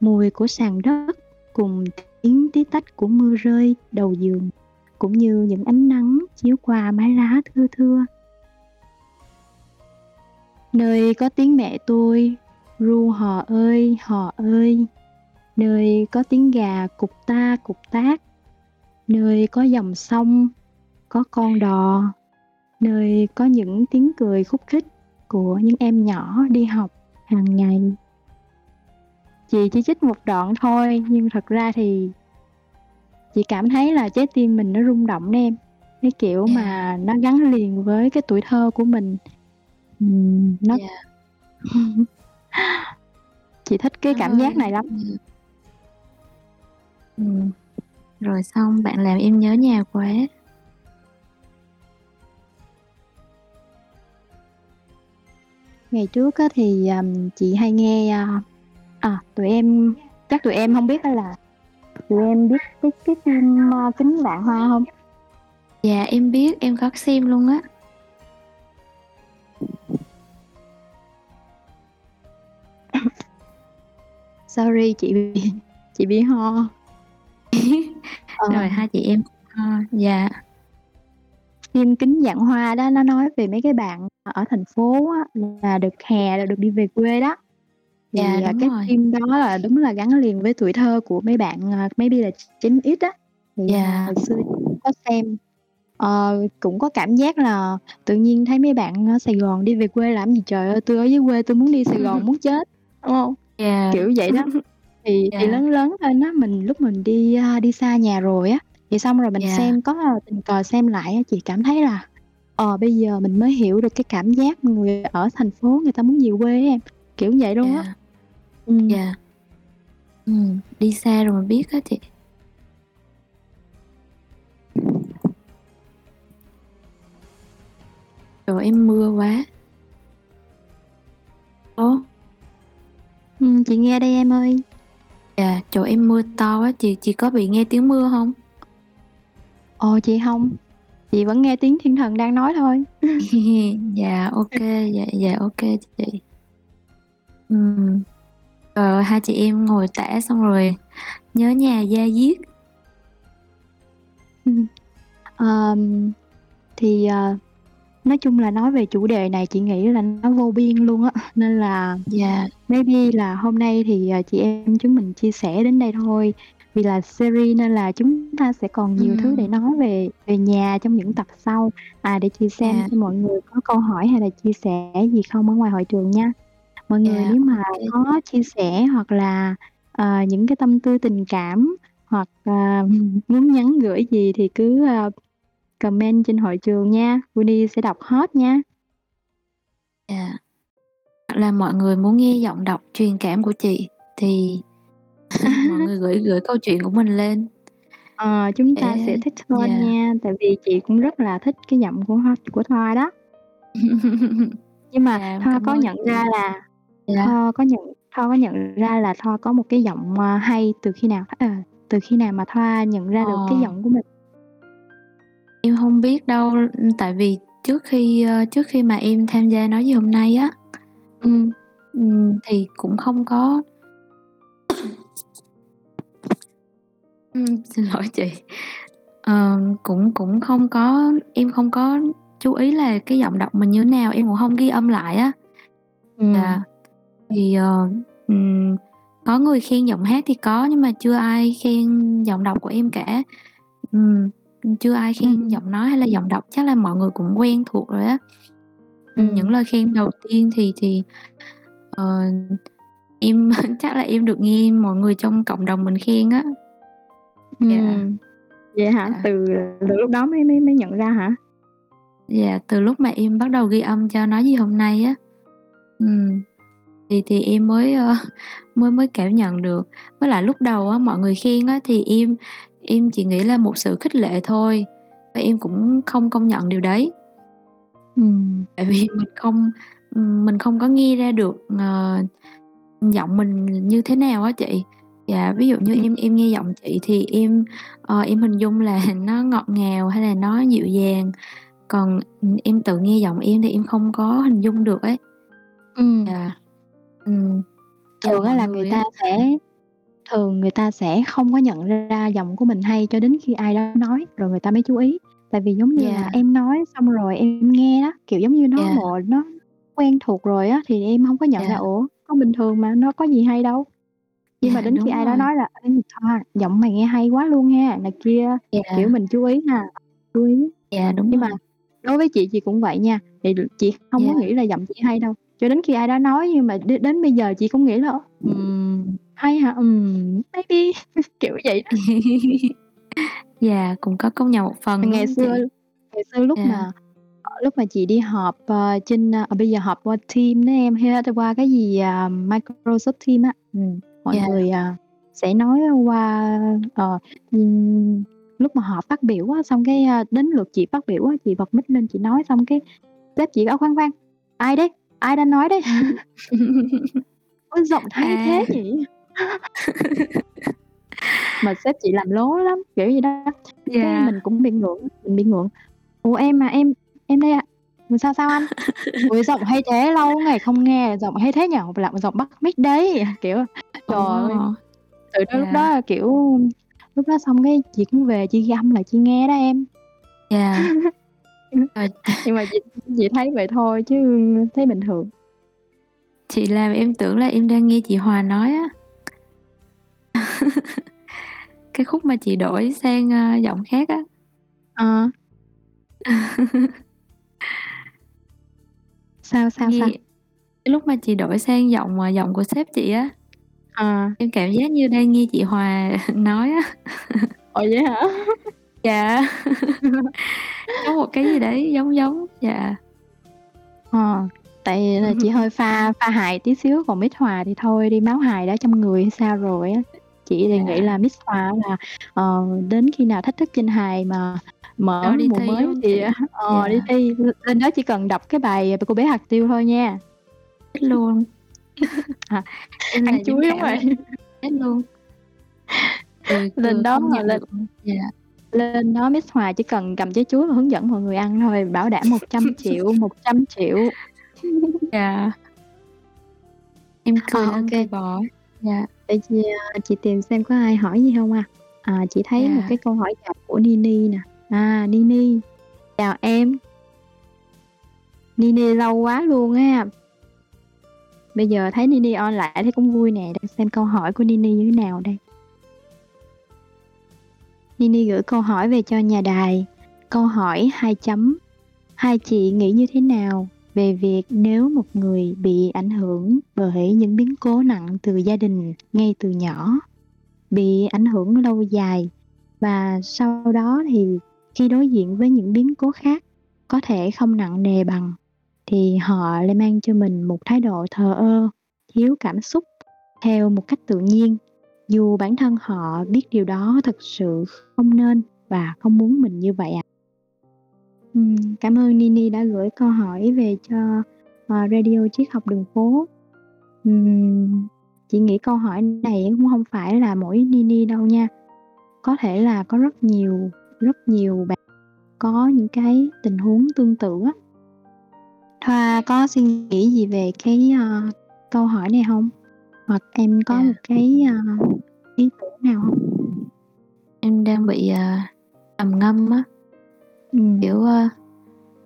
Mùi của sàn đất cùng tiếng tí tách của mưa rơi đầu giường, cũng như những ánh nắng chiếu qua mái lá thưa thưa. Nơi có tiếng mẹ tôi ru "Hò ơi, hò ơi", nơi có tiếng gà cục ta cục tác, nơi có dòng sông, có con đò, nơi có những tiếng cười khúc khích của những em nhỏ đi học hàng ngày. Chị chỉ trích một đoạn thôi, nhưng thật ra thì chị cảm thấy là trái tim mình nó rung động đó em. Cái kiểu Dạ. mà nó gắn liền với cái tuổi thơ của mình. Ừm, nó Dạ. Chị thích cái cảm giác này lắm. Ừm. Rồi xong bạn làm em nhớ nhà quá. Ngày trước á thì, ờm, chị hay nghe, a à, tụi em chắc tụi em hông biết là tụi em biết cái cái phim, a, Kính Vạn Hoa hông? Dạ, em biết, em có xem luôn á. Sorry, chị bị chị bị ho. Ờ. Rồi hai chị em ho, dạ. Phim Kính Vạn Hoa đó nó nói về mấy cái bạn ở thành phố á là được hè là được đi về quê đó. Thì, Dạ, à, đúng cái rồi. phim đó là đúng là gắn liền với tuổi thơ của mấy bạn, à, maybe là 9X á. Thì, à, Dạ. hồi xưa có xem, ờ, cũng có cảm giác là tự nhiên thấy mấy bạn ở Sài Gòn đi về quê làm gì trời ơi, tui ở dưới quê tui muốn đi Sài Gòn muốn chết, đúng hông? Dạ. Kiểu vậy đó. Thì thì Dạ. lớn lớn lên á, mình lúc mình đi, a, đi xa nhà rồi á, thì xong rồi mình Dạ. xem có, a, tình cờ xem lại á, chị cảm thấy là, ờ, bây giờ mình mới hiểu được cái cảm giác người ở thành phố người ta muốn về quê á em, kiểu vậy luôn á. Dạ. Ừm. Dạ. Ừm, đi xa rồi mới biết á chị. Chỗ em mưa quá. Ố. Ừm, chị nghe đây em ơi. Dạ, chỗ em mưa to quá, chị chị có bị nghe tiếng mưa hông? Ồ, chị hông, chị vẫn nghe tiếng thiên thần đang nói thôi. Dạ, ô kê, dạ, dạ, ô kê chị. Ừm. Ờ, hai chị em ngồi tả xong rồi nhớ nhà da diết. Ừm. Ờm, thì, ờ, nói chung là nói về chủ đề này chị nghĩ là nó vô biên luôn á, nên là Dạ. maybe là hôm nay thì, ờ, chị em chúng mình chia sẻ đến đây thôi. Vì là series nên là chúng ta sẽ còn nhiều thứ để nói về về nhà trong những tập sau. À, để chị xem Dạ. xem mọi người có câu hỏi hay là chia sẻ gì không ở ngoài hội trường nha. Mọi người Dạ, nếu mà có chia sẻ hoặc là, ờ, những cái tâm tư tình cảm hoặc, à, muốn nhắn gửi gì thì cứ, a, comment trên hội trường nha, Queenie sẽ đọc hết nha. Dạ. Hoặc là mọi người muốn nghe giọng đọc truyền cảm của chị thì mọi người gửi gửi câu chuyện của mình lên. Ờ, chúng ta sẽ Để thích hơn dạ. nha, tại vì chị cũng rất là thích cái giọng của của Thoa đó. Nhưng mà Dạ, em Thoa có nhận ra là Dạ. Thoa có nhận Thoa có nhận ra là Thoa có một cái giọng, ờ, hay từ khi nào? Ờ, từ khi nào mà Thoa nhận ra được cái Ờ. giọng của mình? Em hông biết đâu, tại vì trước khi, ơ, trước khi mà em tham gia Nói Gì Hôm Nay á Ừm. ừm, thì cũng không có Ừm, xin lỗi chị. Ờ, cũng cũng không có em không có chú ý là cái giọng đọc mình như thế nào, em cũng hông ghi âm lại á. Ừm. Dạ. Thì, ờ, ừm, có người khen giọng hát thì có, nhưng mà chưa ai khen giọng đọc của em cả. Ừm, chưa ai khen Ừm. giọng nói hay là giọng đọc, chắc là mọi người cũng quen thuộc rồi á. Ừm, những lời khen đầu tiên thì thì, ờ, em chắc là em được nghe mọi người trong cộng đồng mình khen á. Dạ. Ừm. Vậy hả? Dạ. Từ từ lúc đó mới mới mới nhận ra hả? Dạ, từ lúc mà em bắt đầu ghi âm cho Nói Gì Hôm Nay á. Ừm. Thì thì em mới, ơ, mới mới cảm nhận được. Với lại lúc đầu á, mọi người khen á thì em em chỉ nghĩ là một sự khích lệ thôi, và em cũng không công nhận điều đấy. Ừm. Tại vì mình không mình không có nghe ra được, ờ, giọng mình như thế nào á chị. Dạ, ví dụ như em em nghe giọng chị thì em, ờ, em hình dung là nó ngọt ngào hay là nó dịu dàng, còn, em tự nghe giọng em thì em không có hình dung được ấy. Ừm. Dạ. Và Thường là người ta sẽ thường người ta sẽ không có nhận ra giọng của mình hay cho đến khi ai đó nói rồi người ta mới chú ý. Tại vì giống như là Dạ. em nói xong rồi em nghe đó, kiểu, giống như nó Dạ. bộ nó quen thuộc rồi á, thì em hông có nhận ra, Dạ. ủa, có bình thường mà, đâu có gì hay đâu. Nhưng mà Dạ, đến khi đúng ai đó rồi. nói là "Ê, Thoa, giọng mày nghe hay quá luôn ha" này kia, kiểu, Dạ. mình chú ý ha, chú ý. Dạ, đúng Nhưng mà rồi. đối với chị, chị cũng vậy nha, thì chị hông có Dạ. nghĩ là giọng chị hay đâu, cho đến khi ai đó nói nhưng mà đến đến bây giờ chị cũng nghĩ là "Ừm, hay hả? Ừm, maybe" kiểu vậy đó. Dạ, cũng có công nhận một phần, Ngày xưa chị? ngày xưa lúc Dạ. mà, ờ, lúc mà chị đi họp, ờ, trên, à, bây giờ họp qua Teams đó em, hay qua cái gì, à, Microsoft Teams á, ừm, mọi Dạ. người, à, sẽ nói qua, ờ, ừm, lúc mà họ phát biểu á, xong cái, a, đến lượt chị phát biểu á, chị bật mic lên chị nói xong cái sếp chị bảo: "Khoan, khoan, ai đấy? Ai đang nói đấy?" "Ôi, giọng hay À. thế nhỉ?" Mà sếp chị làm lố lắm, kiểu vậy đó. Cái Dạ. mình cũng bị ngượng, mình bị ngượng: "Ủa, em mà, em em đây ạ." "Ủa, sao, sao anh?" "Ôi, giọng hay thế, lâu ngày không nghe, giọng hay thế nhỉ? Là giọng bắt mic đấy." Kiểu, Ồ! trời ơi, từ đó lúc Dạ. đó, kiểu, lúc đó xong cái chị cũng về chị âm lại chị nghe đó em. Dạ. Rồi nhưng mà chị chị thấy vậy thôi chứ thấy bình thường. Chị làm em tưởng là em đang nghe chị Hòa nói á. Cái khúc mà chị đổi sang, a, giọng khác á. Ờ. Sao, sao, sao? Nghe cái lúc mà chị đổi sang giọng, ờ, giọng của sếp chị á. Ờ. Em cảm giác như đang nghe chị Hòa nói á. Ồ, vậy hả? Dạ. Có một cái gì đấy giống giống, dạ. Ờ, Tại là chị hơi pha pha hài tí xíu, còn Miss Hòa thì thôi đi, máu hài đã trong người hay sao rồi á. Chị thì nghĩ Dạ. là Miss Hòa là, ờ, đến khi nào thách thức trên hài mà mở Đó, đi mùa thi, mới hông thì, chị? ờ, đi Dạ. thi, l lên đó chỉ cần đọc cái bài "Cô bé hạt tiêu" thôi nha. Thích luôn. À, Em ăn chuối, đúng rồi. hết luôn. Cười Lên đó mà lên luôn. Dạ. lên đó Miss Hòa chỉ cần cầm trái chuối và hướng dẫn mọi người ăn thôi, bảo đảm 100.000.000, 100.000.000. Dạ. Em cười Ờ, lên ô cây kê. Để chị, à, chị tìm xem có ai hỏi gì hông à. À, chị thấy một Dạ. cái câu hỏi gặp của Nini nè. À, Nini, chào em. Nini lâu quá luôn á. Bây giờ thấy Nini on lại thấy cũng vui nè, để xem câu hỏi của Nini như thế nào đây. Nini gửi câu hỏi về cho nhà đài. Câu hỏi 2 chấm: Hai chị nghĩ như thế nào về việc nếu một người bị ảnh hưởng bởi những biến cố nặng từ gia đình ngay từ nhỏ, bị ảnh hưởng lâu dài và sau đó thì khi đối diện với những biến cố khác có thể không nặng nề bằng, thì họ lại mang cho mình một thái độ thờ ơ, thiếu cảm xúc theo một cách tự nhiên, dù bản thân họ biết điều đó thật sự không nên và không muốn mình như vậy ạ? Ừm, cảm ơn Nini đã gửi câu hỏi về cho, ờ, Radio Triết học đường phố. Ừm, chị nghĩ câu hỏi này cũng hông phải là mỗi Nini đâu nha. Có thể là có rất nhiều, rất nhiều bạn có những cái tình huống tương tự á. Thoa có suy nghĩ gì về cái, ơ, câu hỏi này hông? Hoặc em có Dạ. một cái, a, ý tưởng nào hông? Em đang bị, à, trầm ngâm á. Ừm. Kiểu, ơ,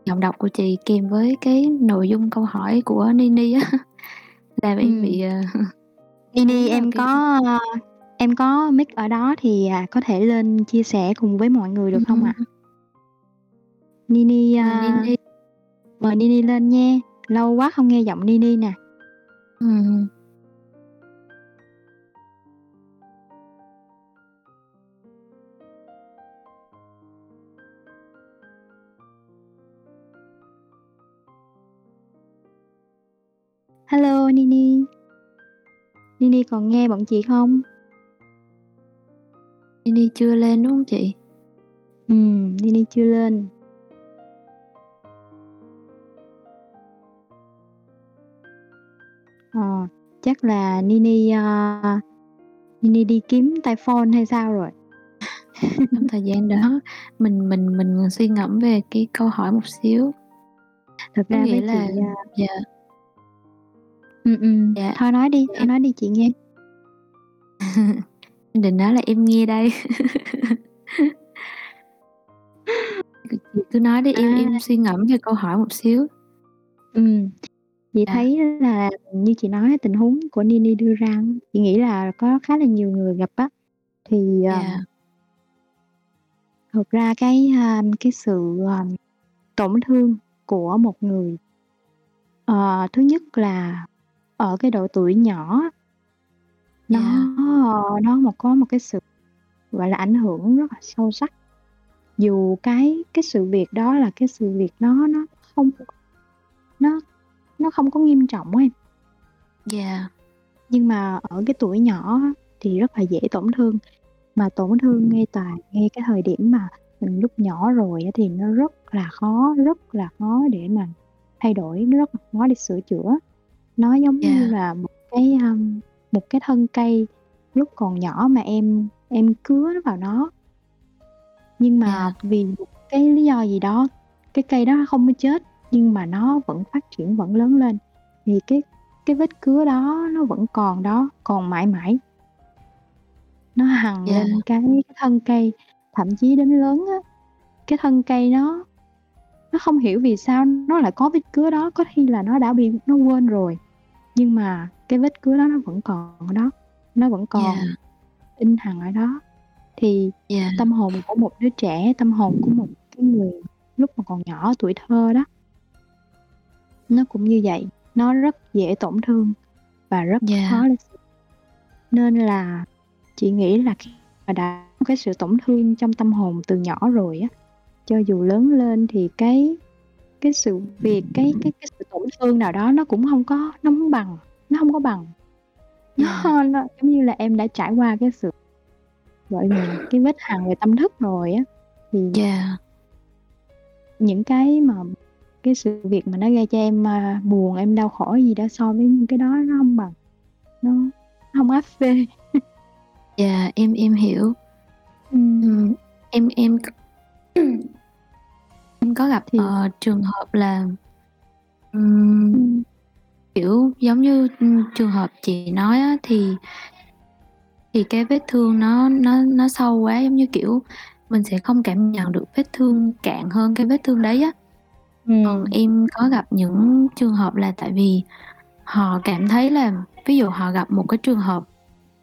giọng đọc của chị kèm với cái nội dung câu hỏi của Nini á, làm em Ừm. bị, ờ Nini em cái có, ơ, em có mic ở đó thì, à, có thể lên chia sẻ cùng với mọi người được Ừm, không ạ? ừm. Nini, Mời a Nini. mời Nini lên nha, lâu quá không nghe giọng Nini nè. Ừm. Hello Nini. Nini còn nghe bọn chị không? Nini chưa lên, đúng hông chị? Ừm, Nini chưa lên. Ờ, chắc là Nini, a, Nini đi kiếm tai phone hay sao rồi? Trong thời gian đó mình mình mình suy ngẫm về cái câu hỏi một xíu. Có ra nghĩa với chị, là a dạ. Ừm, ừm, Dạ. thôi nói đi, Dạ em nói đi chị nghe. Em định nói là em nghe đây. Chị cứ nói đi, em À. em suy ngẫm về câu hỏi một xíu. Ừm, chị Dạ. thấy là như chị nói tình huống của Nini đưa ra á, chị nghĩ là có khá là nhiều người gặp á. Thì, ờm Dạ. thực ra cái, a, cái sự, ờ, tổn thương của một người, ờ, thứ nhất là ở cái độ tuổi nhỏ nó, Dạ. ờ, nó một có một cái sự, gọi là, ảnh hưởng rất là sâu sắc. Dù cái cái sự việc đó là cái sự việc nó nó không nó nó không có nghiêm trọng á em. Dạ. Nhưng mà ở cái tuổi nhỏ á thì rất là dễ tổn thương, mà tổn thương ngay tại ngay cái thời điểm mà mình lúc nhỏ rồi á thì nó rất là khó, rất là khó để mà thay đổi, nó rất là khó để sửa chữa. Nó giống như Dạ. là một cái, a, một cái thân cây lúc còn nhỏ mà em em cứa vào nó. Nhưng mà Dạ. vì một cái lý do gì đó, cái cây đó không có chết, nhưng mà nó vẫn phát triển, vẫn lớn lên, thì cái cái vết cứa đó nó vẫn còn đó, còn mãi mãi. Nó hằn Dạ. lên cái cái thân cây, thậm chí đến lớn á, cái thân cây nó nó không hiểu vì sao nó lại có vết cứa đó, có khi là nó đã bị nó quên rồi, nhưng mà cái vết cứa đó nó vẫn còn ở đó, nó vẫn còn Dạ. in hằn ở đó. Thì Dạ. tâm hồn của một đứa trẻ, tâm hồn của một cái người lúc mà còn nhỏ, tuổi thơ đó nó cũng như vậy, nó rất dễ tổn thương và rất Dạ. khó để. Nên là chị nghĩ là khi mà đã có cái sự tổn thương trong tâm hồn từ nhỏ rồi á, cho dù lớn lên thì cái cái sự việc, cái cái cái sự tổn thương nào đó nó cũng hông có nó hông bằng, nó hông có bằng. Nó nó giống như là em đã trải qua cái sự, gọi là, cái vết hằn về tâm thức rồi á, thì Yeah. những cái mà cái sự việc mà nó gây cho em, a, buồn, em đau khổ gì đó so với những cái đó nó hông bằng, nó nó hông áp phê. Yeah, em em hiểu. Ừm, em em em có gặp, Thì ờ, trường hợp là, ừm, Ừm. kiểu, giống như, ừm, trường hợp chị nói á, thì thì cái vết thương nó nó nó sâu quá, giống như, kiểu, mình sẽ không cảm nhận được vết thương cạn hơn cái vết thương đấy á. Còn Ừm. em có gặp những trường hợp là tại vì họ cảm thấy là ví dụ họ gặp một cái trường hợp,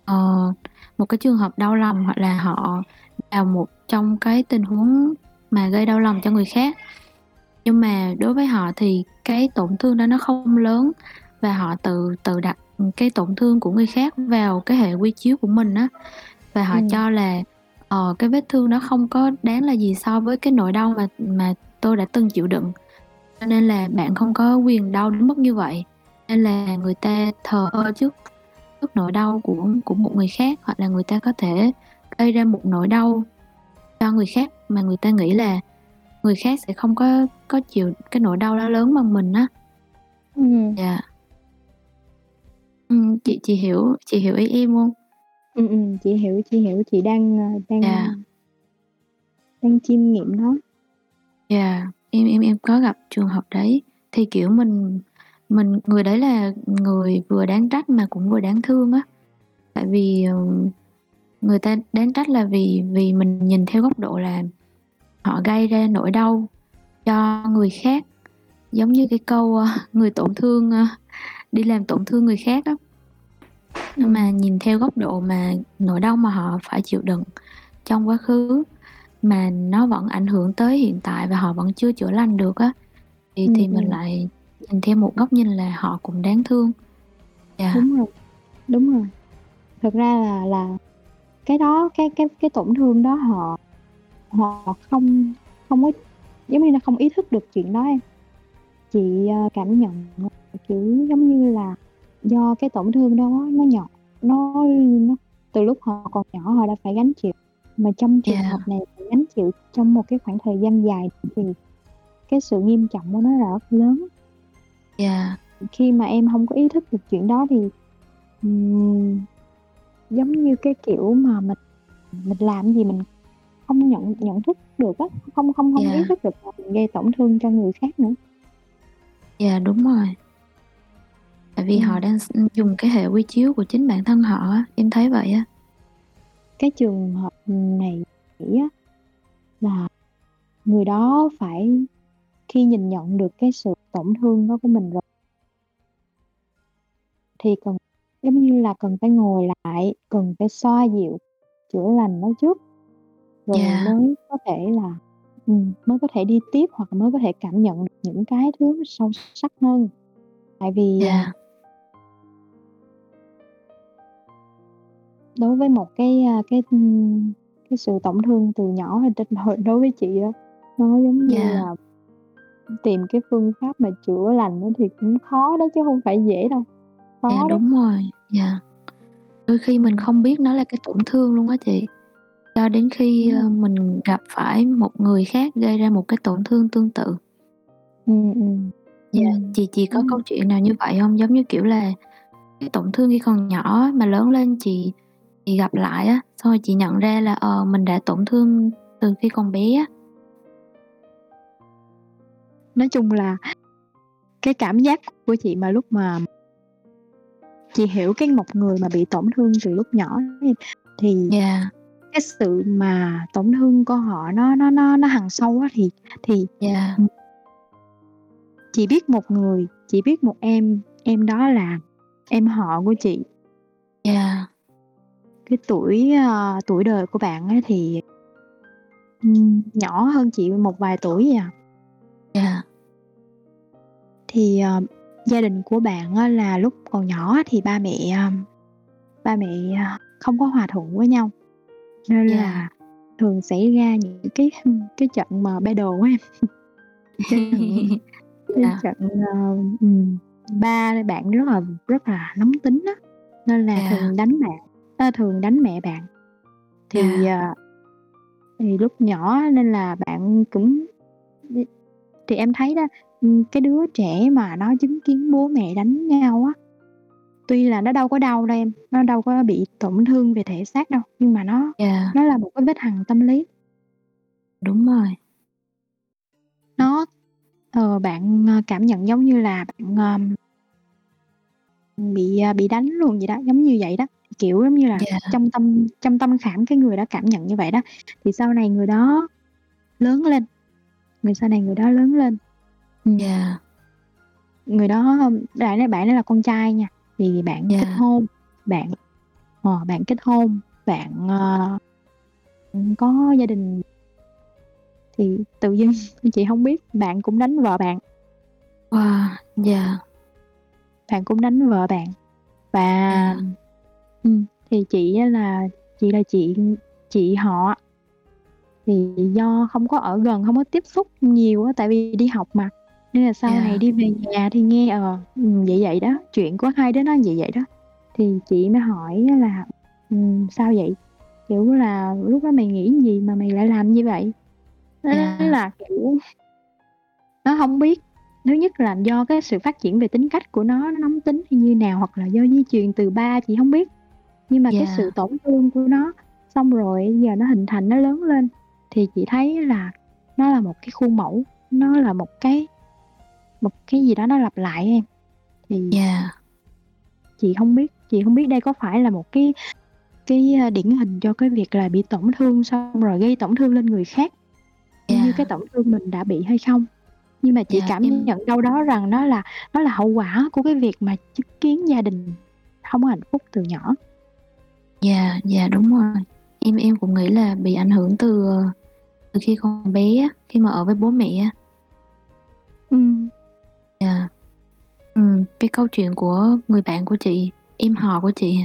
ờ, một cái trường hợp đau lòng hoặc là họ vào một trong cái tình huống mà gây đau lòng cho người khác. Nhưng mà đối với họ thì cái tổn thương đó nó không lớn và họ tự tự đặt, cái tổn thương của người khác vào cái hệ quy chiếu của mình á, và họ Ừm. cho là, ờ, cái vết thương đó không có đáng là gì so với cái nỗi đau mà mà tôi đã từng chịu đựng. Cho nên là bạn không có quyền đau đến mức như vậy. Nên là người ta thờ ơ trước trước nỗi đau của của một người khác, hoặc là người ta có thể gây ra một nỗi đau cho người khác mà người ta nghĩ là người khác sẽ không có có chịu cái nỗi đau đó lớn bằng mình á. Ừm. Dạ. Ừm, chị chị hiểu chị hiểu ý em hông? Ừm, ừm, chị hiểu, chị hiểu, chị đang, ơ, đang Dạ. đang chiêm nghiệm nó. Yeah, em em em có gặp trường hợp đấy. Thì, kiểu, mình mình người đấy là người vừa đáng trách mà cũng vừa đáng thương á. Tại vì, ờ, người ta đáng trách là vì vì mình nhìn theo góc độ là họ gây ra nỗi đau cho người khác, giống như cái câu, ơ, người tổn thương, ơ, đi làm tổn thương người khác á. Nhưng mà Ừm. nhìn theo góc độ mà nỗi đau mà họ phải chịu đựng trong quá khứ mà nó vẫn ảnh hưởng tới hiện tại và họ vẫn chưa chữa lành được á, thì Ừm, thì mình ừm. lại nhìn theo một góc nhìn là họ cũng đáng thương. Yeah. Đúng rồi, đúng rồi. Thực ra là là cái đó cái cái cái tổn thương đó họ họ không không có giống như là không ý thức được chuyện đó em. Chị, ờ, cảm nhận, kiểu, giống như là do cái tổn thương đó nó nhỏ nó nó từ lúc họ còn nhỏ họ đã phải gánh chịu, mà trong trường Yeah. hợp này gánh chịu trong một cái khoảng thời gian dài thì cái sự nghiêm trọng của nó là rất lớn. Yeah. Khi mà em hông có ý thức được chuyện đó thì, ừm, giống như cái kiểu mà mình mình làm gì mình không nhận nhận thức được á, không không hông ý Yeah. thức được là mình gây tổn thương cho người khác nữa. Yeah, đúng rồi. Tại vì họ Ừm. đang dùng cái hệ quy chiếu của chính bản thân họ á, em thấy vậy á. Cái trường hợp này nghĩ á là người đó phải khi nhìn nhận được cái sự tổn thương đó của mình rồi thì cần giống như là cần phải ngồi lại, cần phải xoa dịu, chữa lành nó trước, rồi Yeah. mới có thể là ừm, mới có thể đi tiếp hoặc mới có thể cảm nhận được những cái thứ sâu sắc hơn. Tại vì, à Yeah. đối với một cái, a, cái, ưm, cái sự tổn thương từ nhỏ đối với chị á, nó giống như Yeah. là tìm cái phương pháp mà chữa lành á thì cũng khó đó chứ hông phải dễ đâu, Yeah, khó đấy. đúng rồi, yeah. Đôi khi mình không biết nó là cái tổn thương luôn á chị, cho đến khi, ơ, rồi. mình gặp phải một người khác gây ra một cái tổn thương tương tự. Ừm, ừm, Yeah, ừm, chị chị có câu chuyện nào như vậy hông? Giống như, kiểu là, cái tổn thương khi còn nhỏ á, mà lớn lên chị chị gặp lại á, xong rồi chị nhận ra là, ờ, mình đã tổn thương từ khi còn bé á. Nói chung là cái cảm giác của chị mà lúc mà chị hiểu cái một người mà bị tổn thương từ lúc nhỏ ấy, thì Yeah. cái sự mà tổn thương của họ nó nó nó nó hằn sâu á thì thì Yeah. ừm. Chị biết một người, chị biết một em, em đó là em họ của chị. Yeah. Cái tuổi, a, tuổi đời của bạn ấy thì, ừm, nhỏ hơn chị một vài tuổi à. Yeah. Thì, ờ, gia đình của bạn là lúc còn nhỏ thì ba mẹ, à, ba mẹ, à, không có hòa thuận với nhau, nên Yeah. là thường xảy ra những cái, cái trận mà battle á em. Cái trận trận, ờ, ừm, ba bạn rất là rất là nóng tính á, nên là Dạ. thường đánh bạn ơ, thường đánh mẹ bạn. Thì, Dạ. ờ thì lúc nhỏ nên là bạn cũng thì em thấy đó, cái đứa trẻ mà nó chứng kiến bố mẹ đánh nhau á, tuy là nó đâu có đau đâu em, nó đâu có bị tổn thương về thể xác đâu, nhưng mà nó Dạ. nó là một cái vết hằn tâm lý. Đúng rồi. Nó ờ, bạn, ờ, cảm nhận giống như là bạn, ờm bị, à, bị đánh luôn vậy đó, giống như vậy đó. Kiểu, giống như là, Dạ. trong tâm trong tâm khảm cái người đó cảm nhận như vậy đó. Thì sau này người đó lớn lên, người sau này người đó lớn lên ừm. Dạ. Người đó bạn đó bạn đó là con trai nha, thì bạn kết Dạ. hôn, bạn ờ, bạn kết hôn, bạn, ờ, ừm, có gia đình. Thì tự dưng chị hông biết bạn cũng đánh vợ bạn. Wow, dạ. Bạn cũng đánh vợ bạn. Và Dạ. ừm, thì chị á là chị là chị chị họ. Thì do không có ở gần, hông có tiếp xúc nhiều á, tại vì đi học mà, nên là sau này đi về nhà thì nghe, ờ, ừm, vậy vậy đó, chuyện của hai đứa nó vậy vậy đó. Thì chị mới hỏi á là "Ừm, sao vậy? Kiểu là, lúc đó mày nghĩ gì mà mày lại làm như vậy?" Nó nói là, kiểu nó hông biết, thứ nhất là do cái sự phát triển về tính cách của nó, nó nóng tính hay như nào, hoặc là do di truyền từ ba chị hông biết. Nhưng mà cái sự tổn thương của nó, xong rồi giờ nó hình thành, nó lớn lên, thì chị thấy là nó là một cái khuôn mẫu, nó là một cái một cái gì đó nó lặp lại em. Thì Dạ. chị hông biết chị hông biết đây có phải là một cái cái, a, điển hình cho cái việc là bị tổn thương xong rồi gây tổn thương lên người khác, như Dạ. cái tổn thương mình đã bị hay không. Nhưng mà chị Dạ, cảm em nhận đâu đó rằng nó là nó là hậu quả của cái việc mà chứng kiến gia đình hông có hạnh phúc từ nhỏ. Dạ, dạ, đúng rồi. Em em cũng nghĩ là bị ảnh hưởng từ, ờ, từ khi còn bé khi mà ở với bố mẹ á. Dạ. Ừm, cái câu chuyện của người bạn của chị, em họ của chị,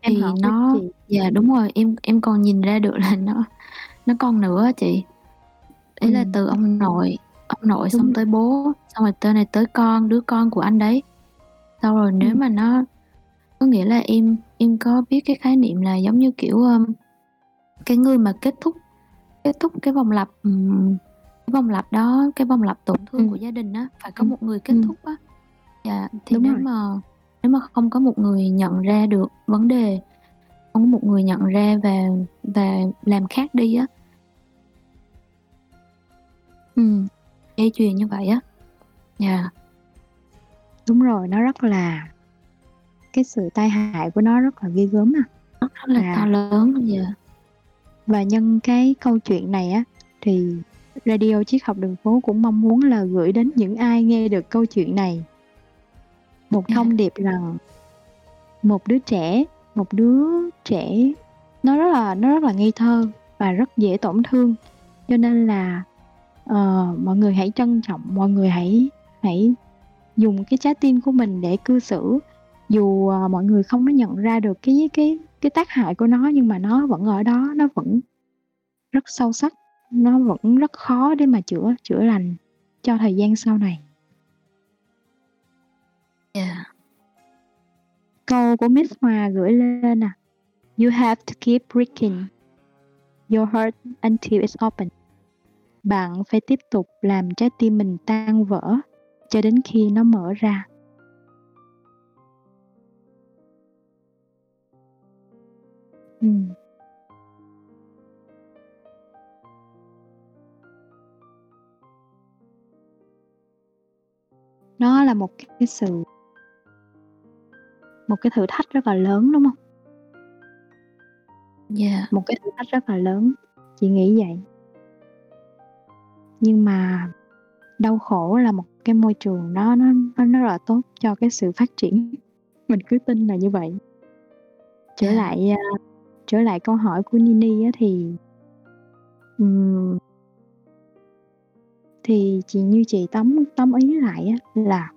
Em thì họ của nó chị. dạ, đúng rồi, em em còn nhìn ra được là nó nó còn nữa á chị. Ý là Ừm. từ ông nội ông nội Đúng xong rồi. tới bố, xong rồi tới này tới con, đứa con của anh đấy. Xong rồi nếu Ừm. mà nó có nghĩa là em em có biết cái khái niệm là giống như, kiểu, ờm, cái người mà kết thúc kết thúc cái vòng lặp, ừm, vòng lặp đó, cái vòng lặp tổn thương Ừm. của gia đình á, phải có Ừm, một người kết ừm. thúc á. Dạ, thì Đúng nếu rồi. mà nếu mà không có một người nhận ra được vấn đề, không có một người nhận ra và và làm khác đi á Ừm. dây chuyền như vậy á. Dạ. Đúng rồi, nó rất là cái sự tai hại của nó rất là ghê gớm ha. Rất là to Và lớn, dạ. và nhân cái câu chuyện này á, thì Radio Triết học đường phố cũng mong muốn là gửi đến những ai nghe được câu chuyện này một Dạ. thông điệp rằng một đứa trẻ một đứa trẻ nó rất là nó rất là ngây thơ và rất dễ tổn thương. Cho nên là, ờ, mọi người hãy trân trọng, mọi người hãy hãy dùng cái trái tim của mình để cư xử. Dù, ờ, mọi người không có nhận ra được cái cái cái tác hại của nó nhưng mà nó vẫn ở đó, nó vẫn rất sâu sắc, nó vẫn rất khó để mà chữa chữa lành cho thời gian sau này. Dạ. Câu của Miss Hòa gửi lên nè: "You have to keep breaking your heart until it's open." Bạn phải tiếp tục làm trái tim mình tan vỡ cho đến khi nó mở ra. Ừm. Nó là một cái sự một cái thử thách rất là lớn, đúng hông? Dạ. Một cái thử thách rất là lớn, chị nghĩ vậy. Nhưng mà đau khổ là một cái môi trường nó nó nó rất là tốt cho cái sự phát triển, mình cứ tin là như vậy. Trở Dạ. lại, a, trở lại câu hỏi của Nini á thì ừm thì chị như chị tóm tóm ý lại á là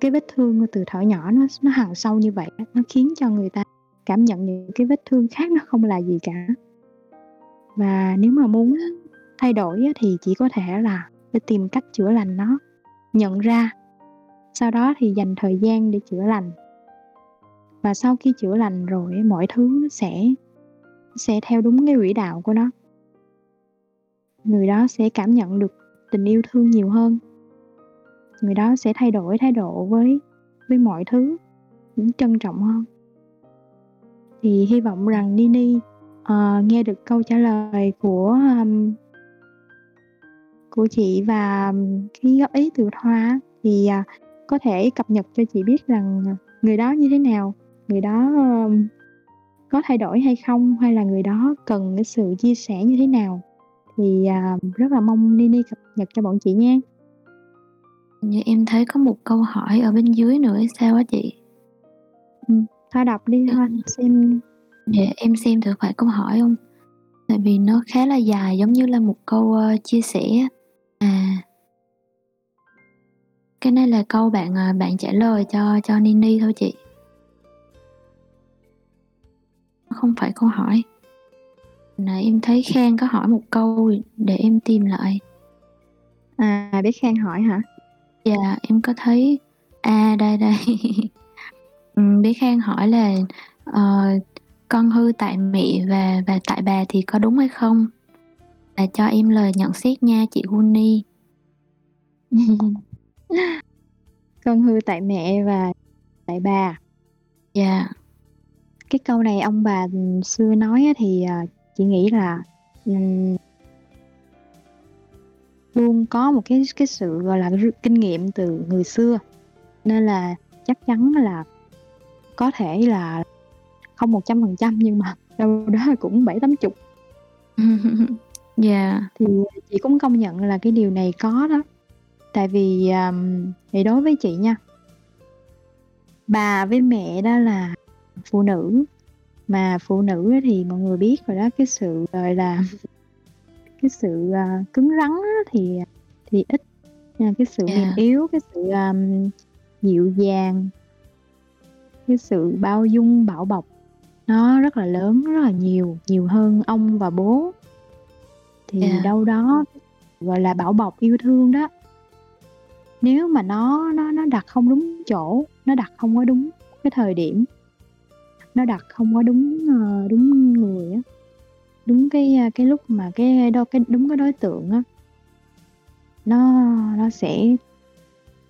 cái vết thương từ thở nhỏ nó nó hằn sâu như vậy nó khiến cho người ta cảm nhận những cái vết thương khác nó không là gì cả. Và nếu mà muốn thay đổi á thì chỉ có thể là để tìm cách chữa lành nó, nhận ra. Sau đó thì dành thời gian để chữa lành. Và sau khi chữa lành rồi mọi thứ nó sẽ sẽ theo đúng cái quỹ đạo của nó. Người đó sẽ cảm nhận được tình yêu thương nhiều hơn. Người đó sẽ thay đổi thái độ với với mọi thứ cũng trân trọng hơn. Thì hy vọng rằng Nini uh, nghe được câu trả lời của um, của chị và cái góp ý từ Thoa thì uh, có thể cập nhật cho chị biết rằng người đó như thế nào người đó uh, có thay đổi hay không hay là người đó cần cái sự chia sẻ như thế nào thì uh, rất là mong Nini cập nhật cho bọn chị nha. Như em thấy có một câu hỏi ở bên dưới nữa sao á chị? Ừ, thôi đọc đi thôi xem. Để dạ, em xem thử phải câu hỏi không? Tại vì nó khá là dài giống như là một câu uh, chia sẻ à. Cái này là câu bạn uh, bạn trả lời cho cho Nini thôi chị. Không phải câu hỏi nãy em thấy Khang có hỏi một câu để em tìm lại. À biết Khang hỏi hả? Dạ em có thấy à đây đây. Ừ, biết Khang hỏi là uh, con hư tại mẹ và và tại bà thì có đúng hay không? Là cho em lời nhận xét nha chị Huni. Con hư tại mẹ và tại bà. Dạ. Yeah. cái câu này ông bà xưa nói thì uh, chị nghĩ là um, luôn có một cái cái sự gọi là kinh nghiệm từ người xưa. Nên là chắc chắn là có thể là không một trăm phần trăm nhưng mà đâu đó cũng bảy tám chục. Dạ thì chị cũng công nhận là cái điều này có đó. Tại vì um, thì đối với chị nha bà với mẹ đó là phụ nữ mà phụ nữ thì mọi người biết rồi đó cái sự gọi là cái sự uh, cứng rắn thì thì ít cái sự yeah. mềm yếu cái sự um, dịu dàng cái sự bao dung bảo bọc nó rất là lớn rất là nhiều nhiều hơn ông và bố thì yeah. đâu đó gọi là bảo bọc yêu thương đó nếu mà nó nó nó đặt không đúng chỗ nó đặt không có đúng cái thời điểm nó đặt không có đúng uh, đúng người á đúng cái ờ, cái lúc mà cái đo cái đúng cái đối tượng á nó nó sẽ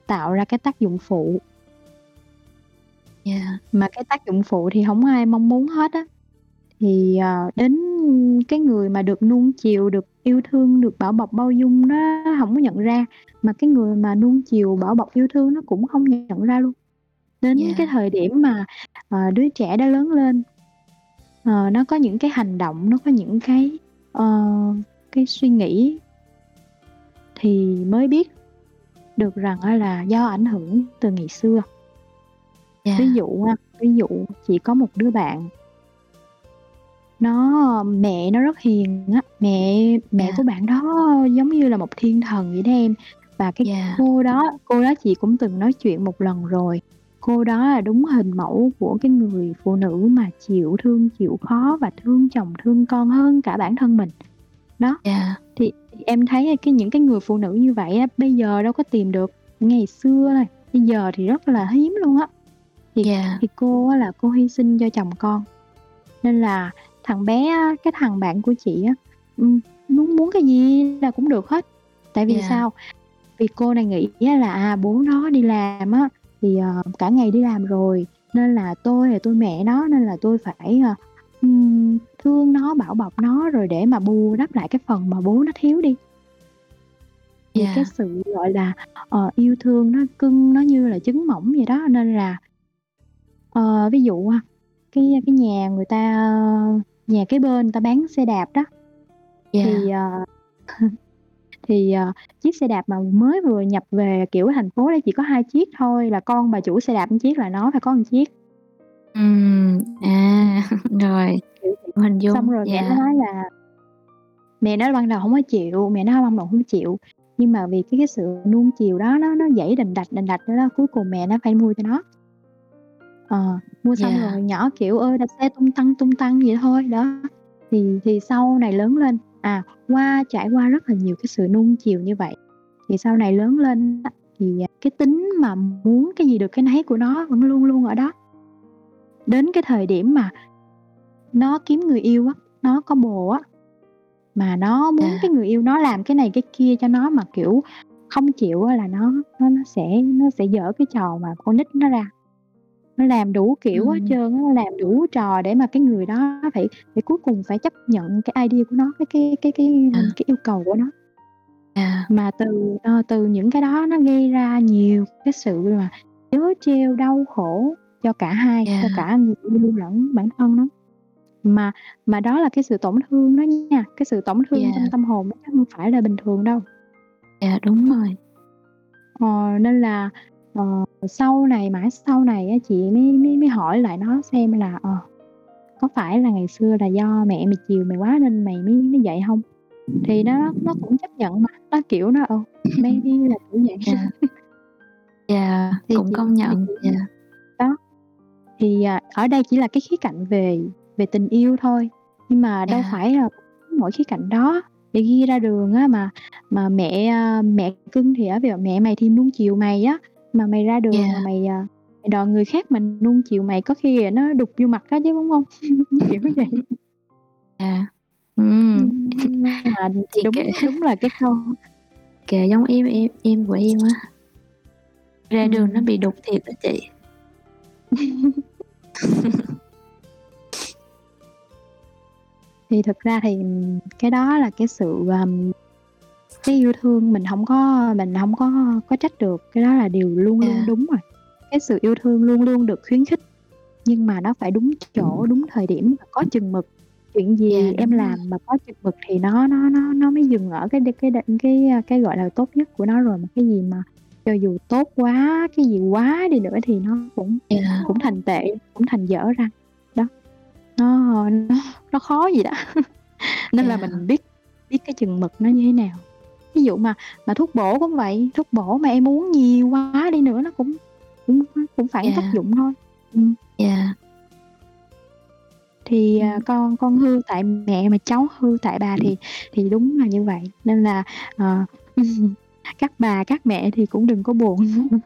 tạo ra cái tác dụng phụ Yeah. Mà cái tác dụng phụ thì không ai mong muốn hết á. Thì, ờ, đến cái người mà được nuông chiều, được yêu thương, được bảo bọc, bao dung nó không có nhận ra, mà cái người mà nuông chiều, bảo bọc, yêu thương nó cũng không nhận ra luôn. Đến cái Yeah. thời điểm mà, ờ, đứa trẻ đó lớn lên, ờ, nó có những cái hành động, nó có những cái, ờ, cái suy nghĩ thì mới biết được rằng là do ảnh hưởng từ ngày xưa. Yeah. Ví dụ ha, ví dụ chị có một đứa bạn nó mẹ nó rất hiền á, mẹ mẹ Yeah. của bạn đó giống như là một thiên thần vậy đó em. Và cái Yeah. cô đó cô đó chị cũng từng nói chuyện một lần rồi. Cô đó là đúng hình mẫu của cái người phụ nữ mà chịu thương, chịu khó và thương chồng, thương con hơn cả bản thân mình. Đó. Yeah. Thì thì em thấy cái những cái người phụ nữ như vậy á, bây giờ đâu có tìm được. Ngày xưa thôi, bây giờ thì rất là hiếm luôn á. Thì Yeah. thì cô á là cô hy sinh cho chồng con. Nên là thằng bé á, cái thằng bạn của chị á, ừm, muốn muốn cái gì là cũng được hết. Tại vì Yeah. sao? Vì cô này nghĩ á là, à, bố nó đi làm á, thì, ờ, cả ngày đi làm rồi, nên là tôi là tôi mẹ nó nên là tôi phải, ừm, thương nó, bảo bọc nó rồi để mà bù đắp lại cái phần mà bố nó thiếu đi. Thì cái Yeah. sự, gọi là, ờ, yêu thương nó cưng nó như là trứng mỏng vậy đó, nên là Ờ, ví dụ ha, cái cái nhà người ta, nhà kế bên người ta bán xe đạp đó. Yeah. Thì, ờ, thì, ờ, chiếc xe đạp mà mới vừa nhập về, kiểu, thành phố đó chỉ có 2 chiếc thôi, là con bà chủ xe đạp 1 chiếc là nó phải có 1 chiếc. Ừm, à, rồi, hình Xong dung, rồi mẹ nó dạ. nói là mẹ nó ban đầu hổng có chịu, mẹ nó ban đầu hông chịu, nhưng mà vì cái cái sự nuông chiều đó nó nó dãy đành đạch, đành đạch đó đó, cuối cùng mẹ nó phải mua cho nó. Ờ, mua xong Yeah. rồi nhỏ, kiểu, ơ, đạp xe tung tăng, tung tăng vậy thôi, đó. Thì thì sau này lớn lên, à, qua trải qua rất là nhiều cái sự nuông chiều như vậy, thì sau này lớn lên thì cái tính mà muốn cái gì được cái nấy của nó vẫn luôn luôn ở đó đến cái thời điểm mà nó kiếm người yêu á nó có bồ á mà nó muốn À. cái người yêu nó làm cái này cái kia cho nó mà kiểu không chịu á là nó nó nó sẽ nó sẽ dở cái trò mà con nít nó ra nó làm đủ kiểu hết Ừm. trơn á nó làm đủ trò để mà cái người đó phải phải cuối cùng phải chấp nhận cái idea của nó cái cái cái cái À. cái yêu cầu của nó À. mà từ ờ, từ những cái đó nó gây ra nhiều cái sự mà trớ trêu đau khổ cho cả hai cho Yeah. cả người yêu lẫn bản thân nó mà mà đó là cái sự tổn thương đó nha cái sự tổn thương Yeah. trong tâm hồn chứ không phải là bình thường đâu Dạ, đúng rồi. Ờ, nên là ờ, sau này mãi sau này á, chị mới mới mới hỏi lại nó xem là ờ, có phải là ngày xưa là do mẹ mày chiều mày quá nên mày mới mới vậy không thì nó nó cũng chấp nhận mà nó kiểu nó ờ maybe là kiểu vậy Dạ. Dạ, Thì cũng chị- công nhận. thì chị- Dạ. thì à, ở đây chỉ là cái khía cạnh về về tình yêu thôi nhưng mà đâu Dạ. phải là mỗi khía cạnh đó để ghi ra đường á mà mà mẹ à, mẹ cưng thì ở dụ mẹ mày thì nuông chiều mày á mà mày ra đường Dạ. mà mày à, mày đòi người khác mà nuông chiều mày có khi nó đục vô mặt á chứ đúng không kiểu vậy Dạ. Ừm, Nhưng mà đúng kể. đúng là cái câu kể giống em em em của em á. Ra đường nó bị đục thiệt á chị. thì thực ra thì cái đó là cái sự um, cái yêu thương mình không có mình không có có trách được. Cái đó là điều luôn luôn Dạ. đúng rồi. Cái sự yêu thương luôn luôn được khuyến khích nhưng mà nó phải đúng chỗ đúng thời điểm và có chừng mực. Chuyện gì Dạ, em làm mà có chừng mực thì nó nó nó nó mới dừng ở cái cái cái cái cái gọi là tốt nhất của nó rồi. Mà cái gì mà cho dù tốt quá cái gì quá đi nữa thì nó cũng Dạ. cũng thành tệ cũng thành dở răng đó. Nó nó nó khó gì đó. Nên là Dạ. mình biết biết cái chừng mực nó như thế nào ví dụ mà mà thuốc bổ cũng vậy thuốc bổ mà em uống nhiều quá đi nữa nó cũng cũng cũng phản Dạ. tác dụng thôi ừ. Dạ. thì Ừ. à, con con hư tại mẹ mà cháu hư tại bà thì thì đúng là như vậy nên là à, các bà các mẹ thì cũng đừng có buồn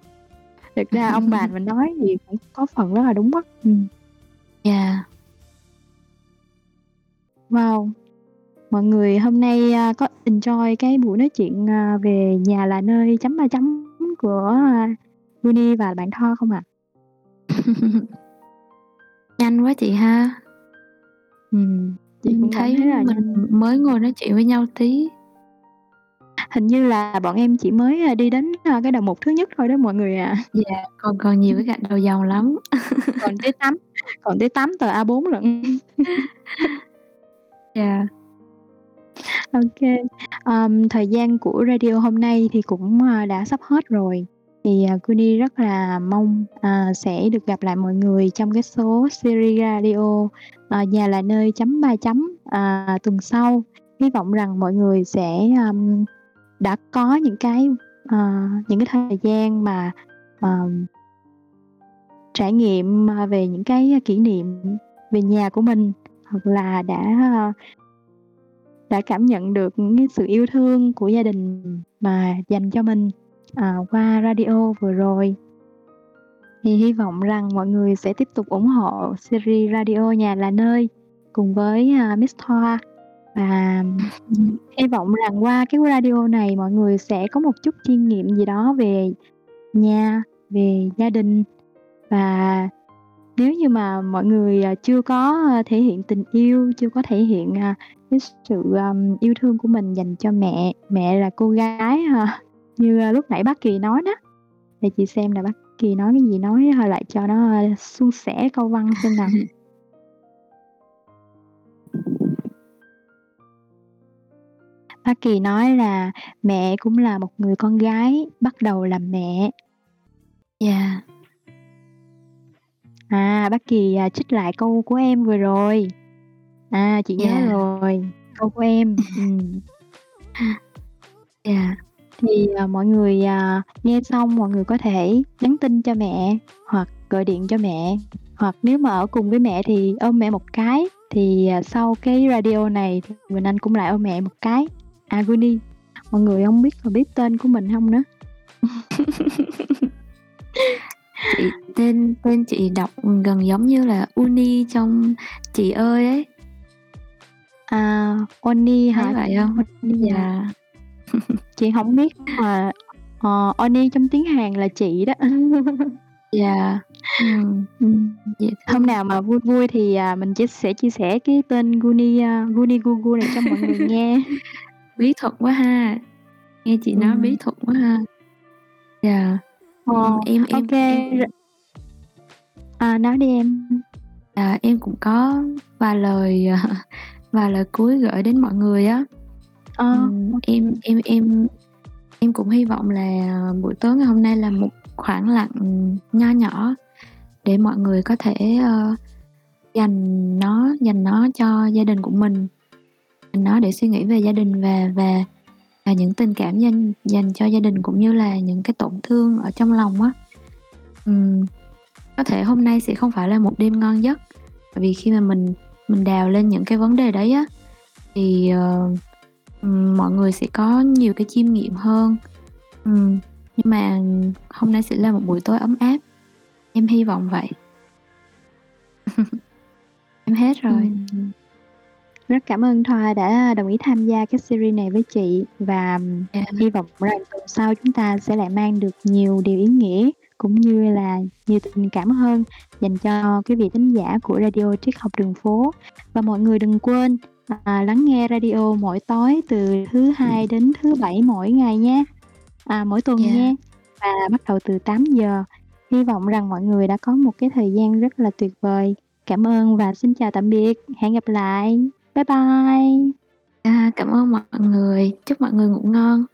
thực ra ông bà mình nói thì cũng có phần rất là đúng á ừ. Dạ. Wow. Mọi người hôm nay à, có enjoy cái buổi nói chuyện à, về nhà là nơi chấm ba chấm của à, Uni và bạn Tho không ạ? Nhanh quá chị ha. Ừ, chị cũng thấy thấy là mình mới ngồi nói chuyện với nhau tí. hình như là bọn em chỉ mới à, đi đến à, cái đầu mục thứ nhất thôi đó mọi người ạ. Dạ, còn còn nhiều cái gạch đầu dòng lắm. Còn tới 8 còn tới 8 tờ A4 lận. Dạ. Ok. Ờm, thời gian của radio hôm nay thì cũng ờ, đã sắp hết rồi. Thì ờ, à, Kuni rất là mong à, sẽ được gặp lại mọi người trong cái số series radio à, nhà là nơi chấm ba chấm à, tuần sau. Hy vọng rằng mọi người sẽ um, đã có những cái à, những cái thời gian mà um, trải nghiệm à, về những cái kỷ niệm về nhà của mình hoặc là đã à, đã cảm nhận được những cái sự yêu thương của gia đình mà dành cho mình à, qua radio vừa rồi. Thì hy vọng rằng mọi người sẽ tiếp tục ủng hộ series radio nhà là nơi cùng với uh, Miss Thoa. Và hy vọng rằng qua cái radio này mọi người sẽ có một chút chiêm nghiệm gì đó về nhà về gia đình. Và nếu như mà mọi người à, chưa có à, thể hiện tình yêu chưa có thể hiện cái sự um, yêu thương của mình dành cho mẹ. Mẹ là cô gái ha như à, lúc nãy bác kỳ nói đó. Để chị xem là bác kỳ nói cái gì nói hơi lại cho nó à, suôn sẻ câu văn xem nào. Bác kỳ nói là mẹ cũng là một người con gái bắt đầu làm mẹ. Dạ. À, bác Kỳ à, trích lại câu của em vừa rồi. À, chị nhớ Dạ. rồi, câu của em. Ừm. Dạ. Thì à, mọi người à, nghe xong mọi người có thể nhắn tin cho mẹ hoặc gọi điện cho mẹ hoặc nếu mà ở cùng với mẹ thì ôm mẹ một cái thì à, sau cái radio này thì Quỳnh Anh cũng lại ôm mẹ một cái. À Guni, mọi người hông biết có biết tên của mình hông nữa? Chị tên tên chị đọc, gần giống như là Uni trong "Chị ơi" ấy. À, Oni Thấy hả? vậy hông? Oni à? Dạ. Chị hổng biết mà, ờ, Oni trong tiếng Hàn là chị đó. Dạ, ừm. Ừm. Dễ Hôm nào mà vui vui thì, à, mình chia sẽ chia sẻ cái tên Guni, a, Guni Gugu này cho mọi người nghe. Bí thuật quá ha, nghe chị nói bí Ừm. thuật quá ha. Dạ, Ờ, ừm, em ô em kê, em r À, nói đi em. À, em cũng có vài lời, ờ, vài lời cuối gửi đến mọi người á. Ờ, em em em em cũng hy vọng là buổi tối ngày hôm nay là một khoảng lặng, nho nhỏ để mọi người có thể, ơ, dành nó dành nó cho gia đình của mình, dành nó để suy nghĩ về gia đình và và và những tình cảm dành dành cho gia đình cũng như là những cái tổn thương ở trong lòng á. Ừm, có thể hôm nay sẽ không phải là một đêm ngon giấc, vì khi mà mình mình đào lên những cái vấn đề đấy á, thì, ừm, mọi người sẽ có nhiều cái chiêm nghiệm hơn. Ừm, nhưng mà hôm nay sẽ là một buổi tối ấm áp, em hy vọng vậy. Em hết rồi. Ừm. Rất cảm ơn Thoa đã đồng ý tham gia cái series này với chị và Dạ. hy vọng rằng tuần sau chúng ta sẽ lại mang được nhiều điều ý nghĩa, cũng như là nhiều tình cảm hơn dành cho quý vị thính giả của Radio Triết học đường phố. Và mọi người đừng quên, à, lắng nghe radio mỗi tối từ thứ Hai đến thứ Bảy mỗi ngày nha, à, mỗi tuần Dạ. nha, và bắt đầu từ 8:00. Hy vọng rằng mọi người đã có một cái thời gian rất là tuyệt vời. Cảm ơn và xin chào tạm biệt, hẹn gặp lại. Bye bye. À, cảm ơn mọi người, chúc mọi người ngủ ngon.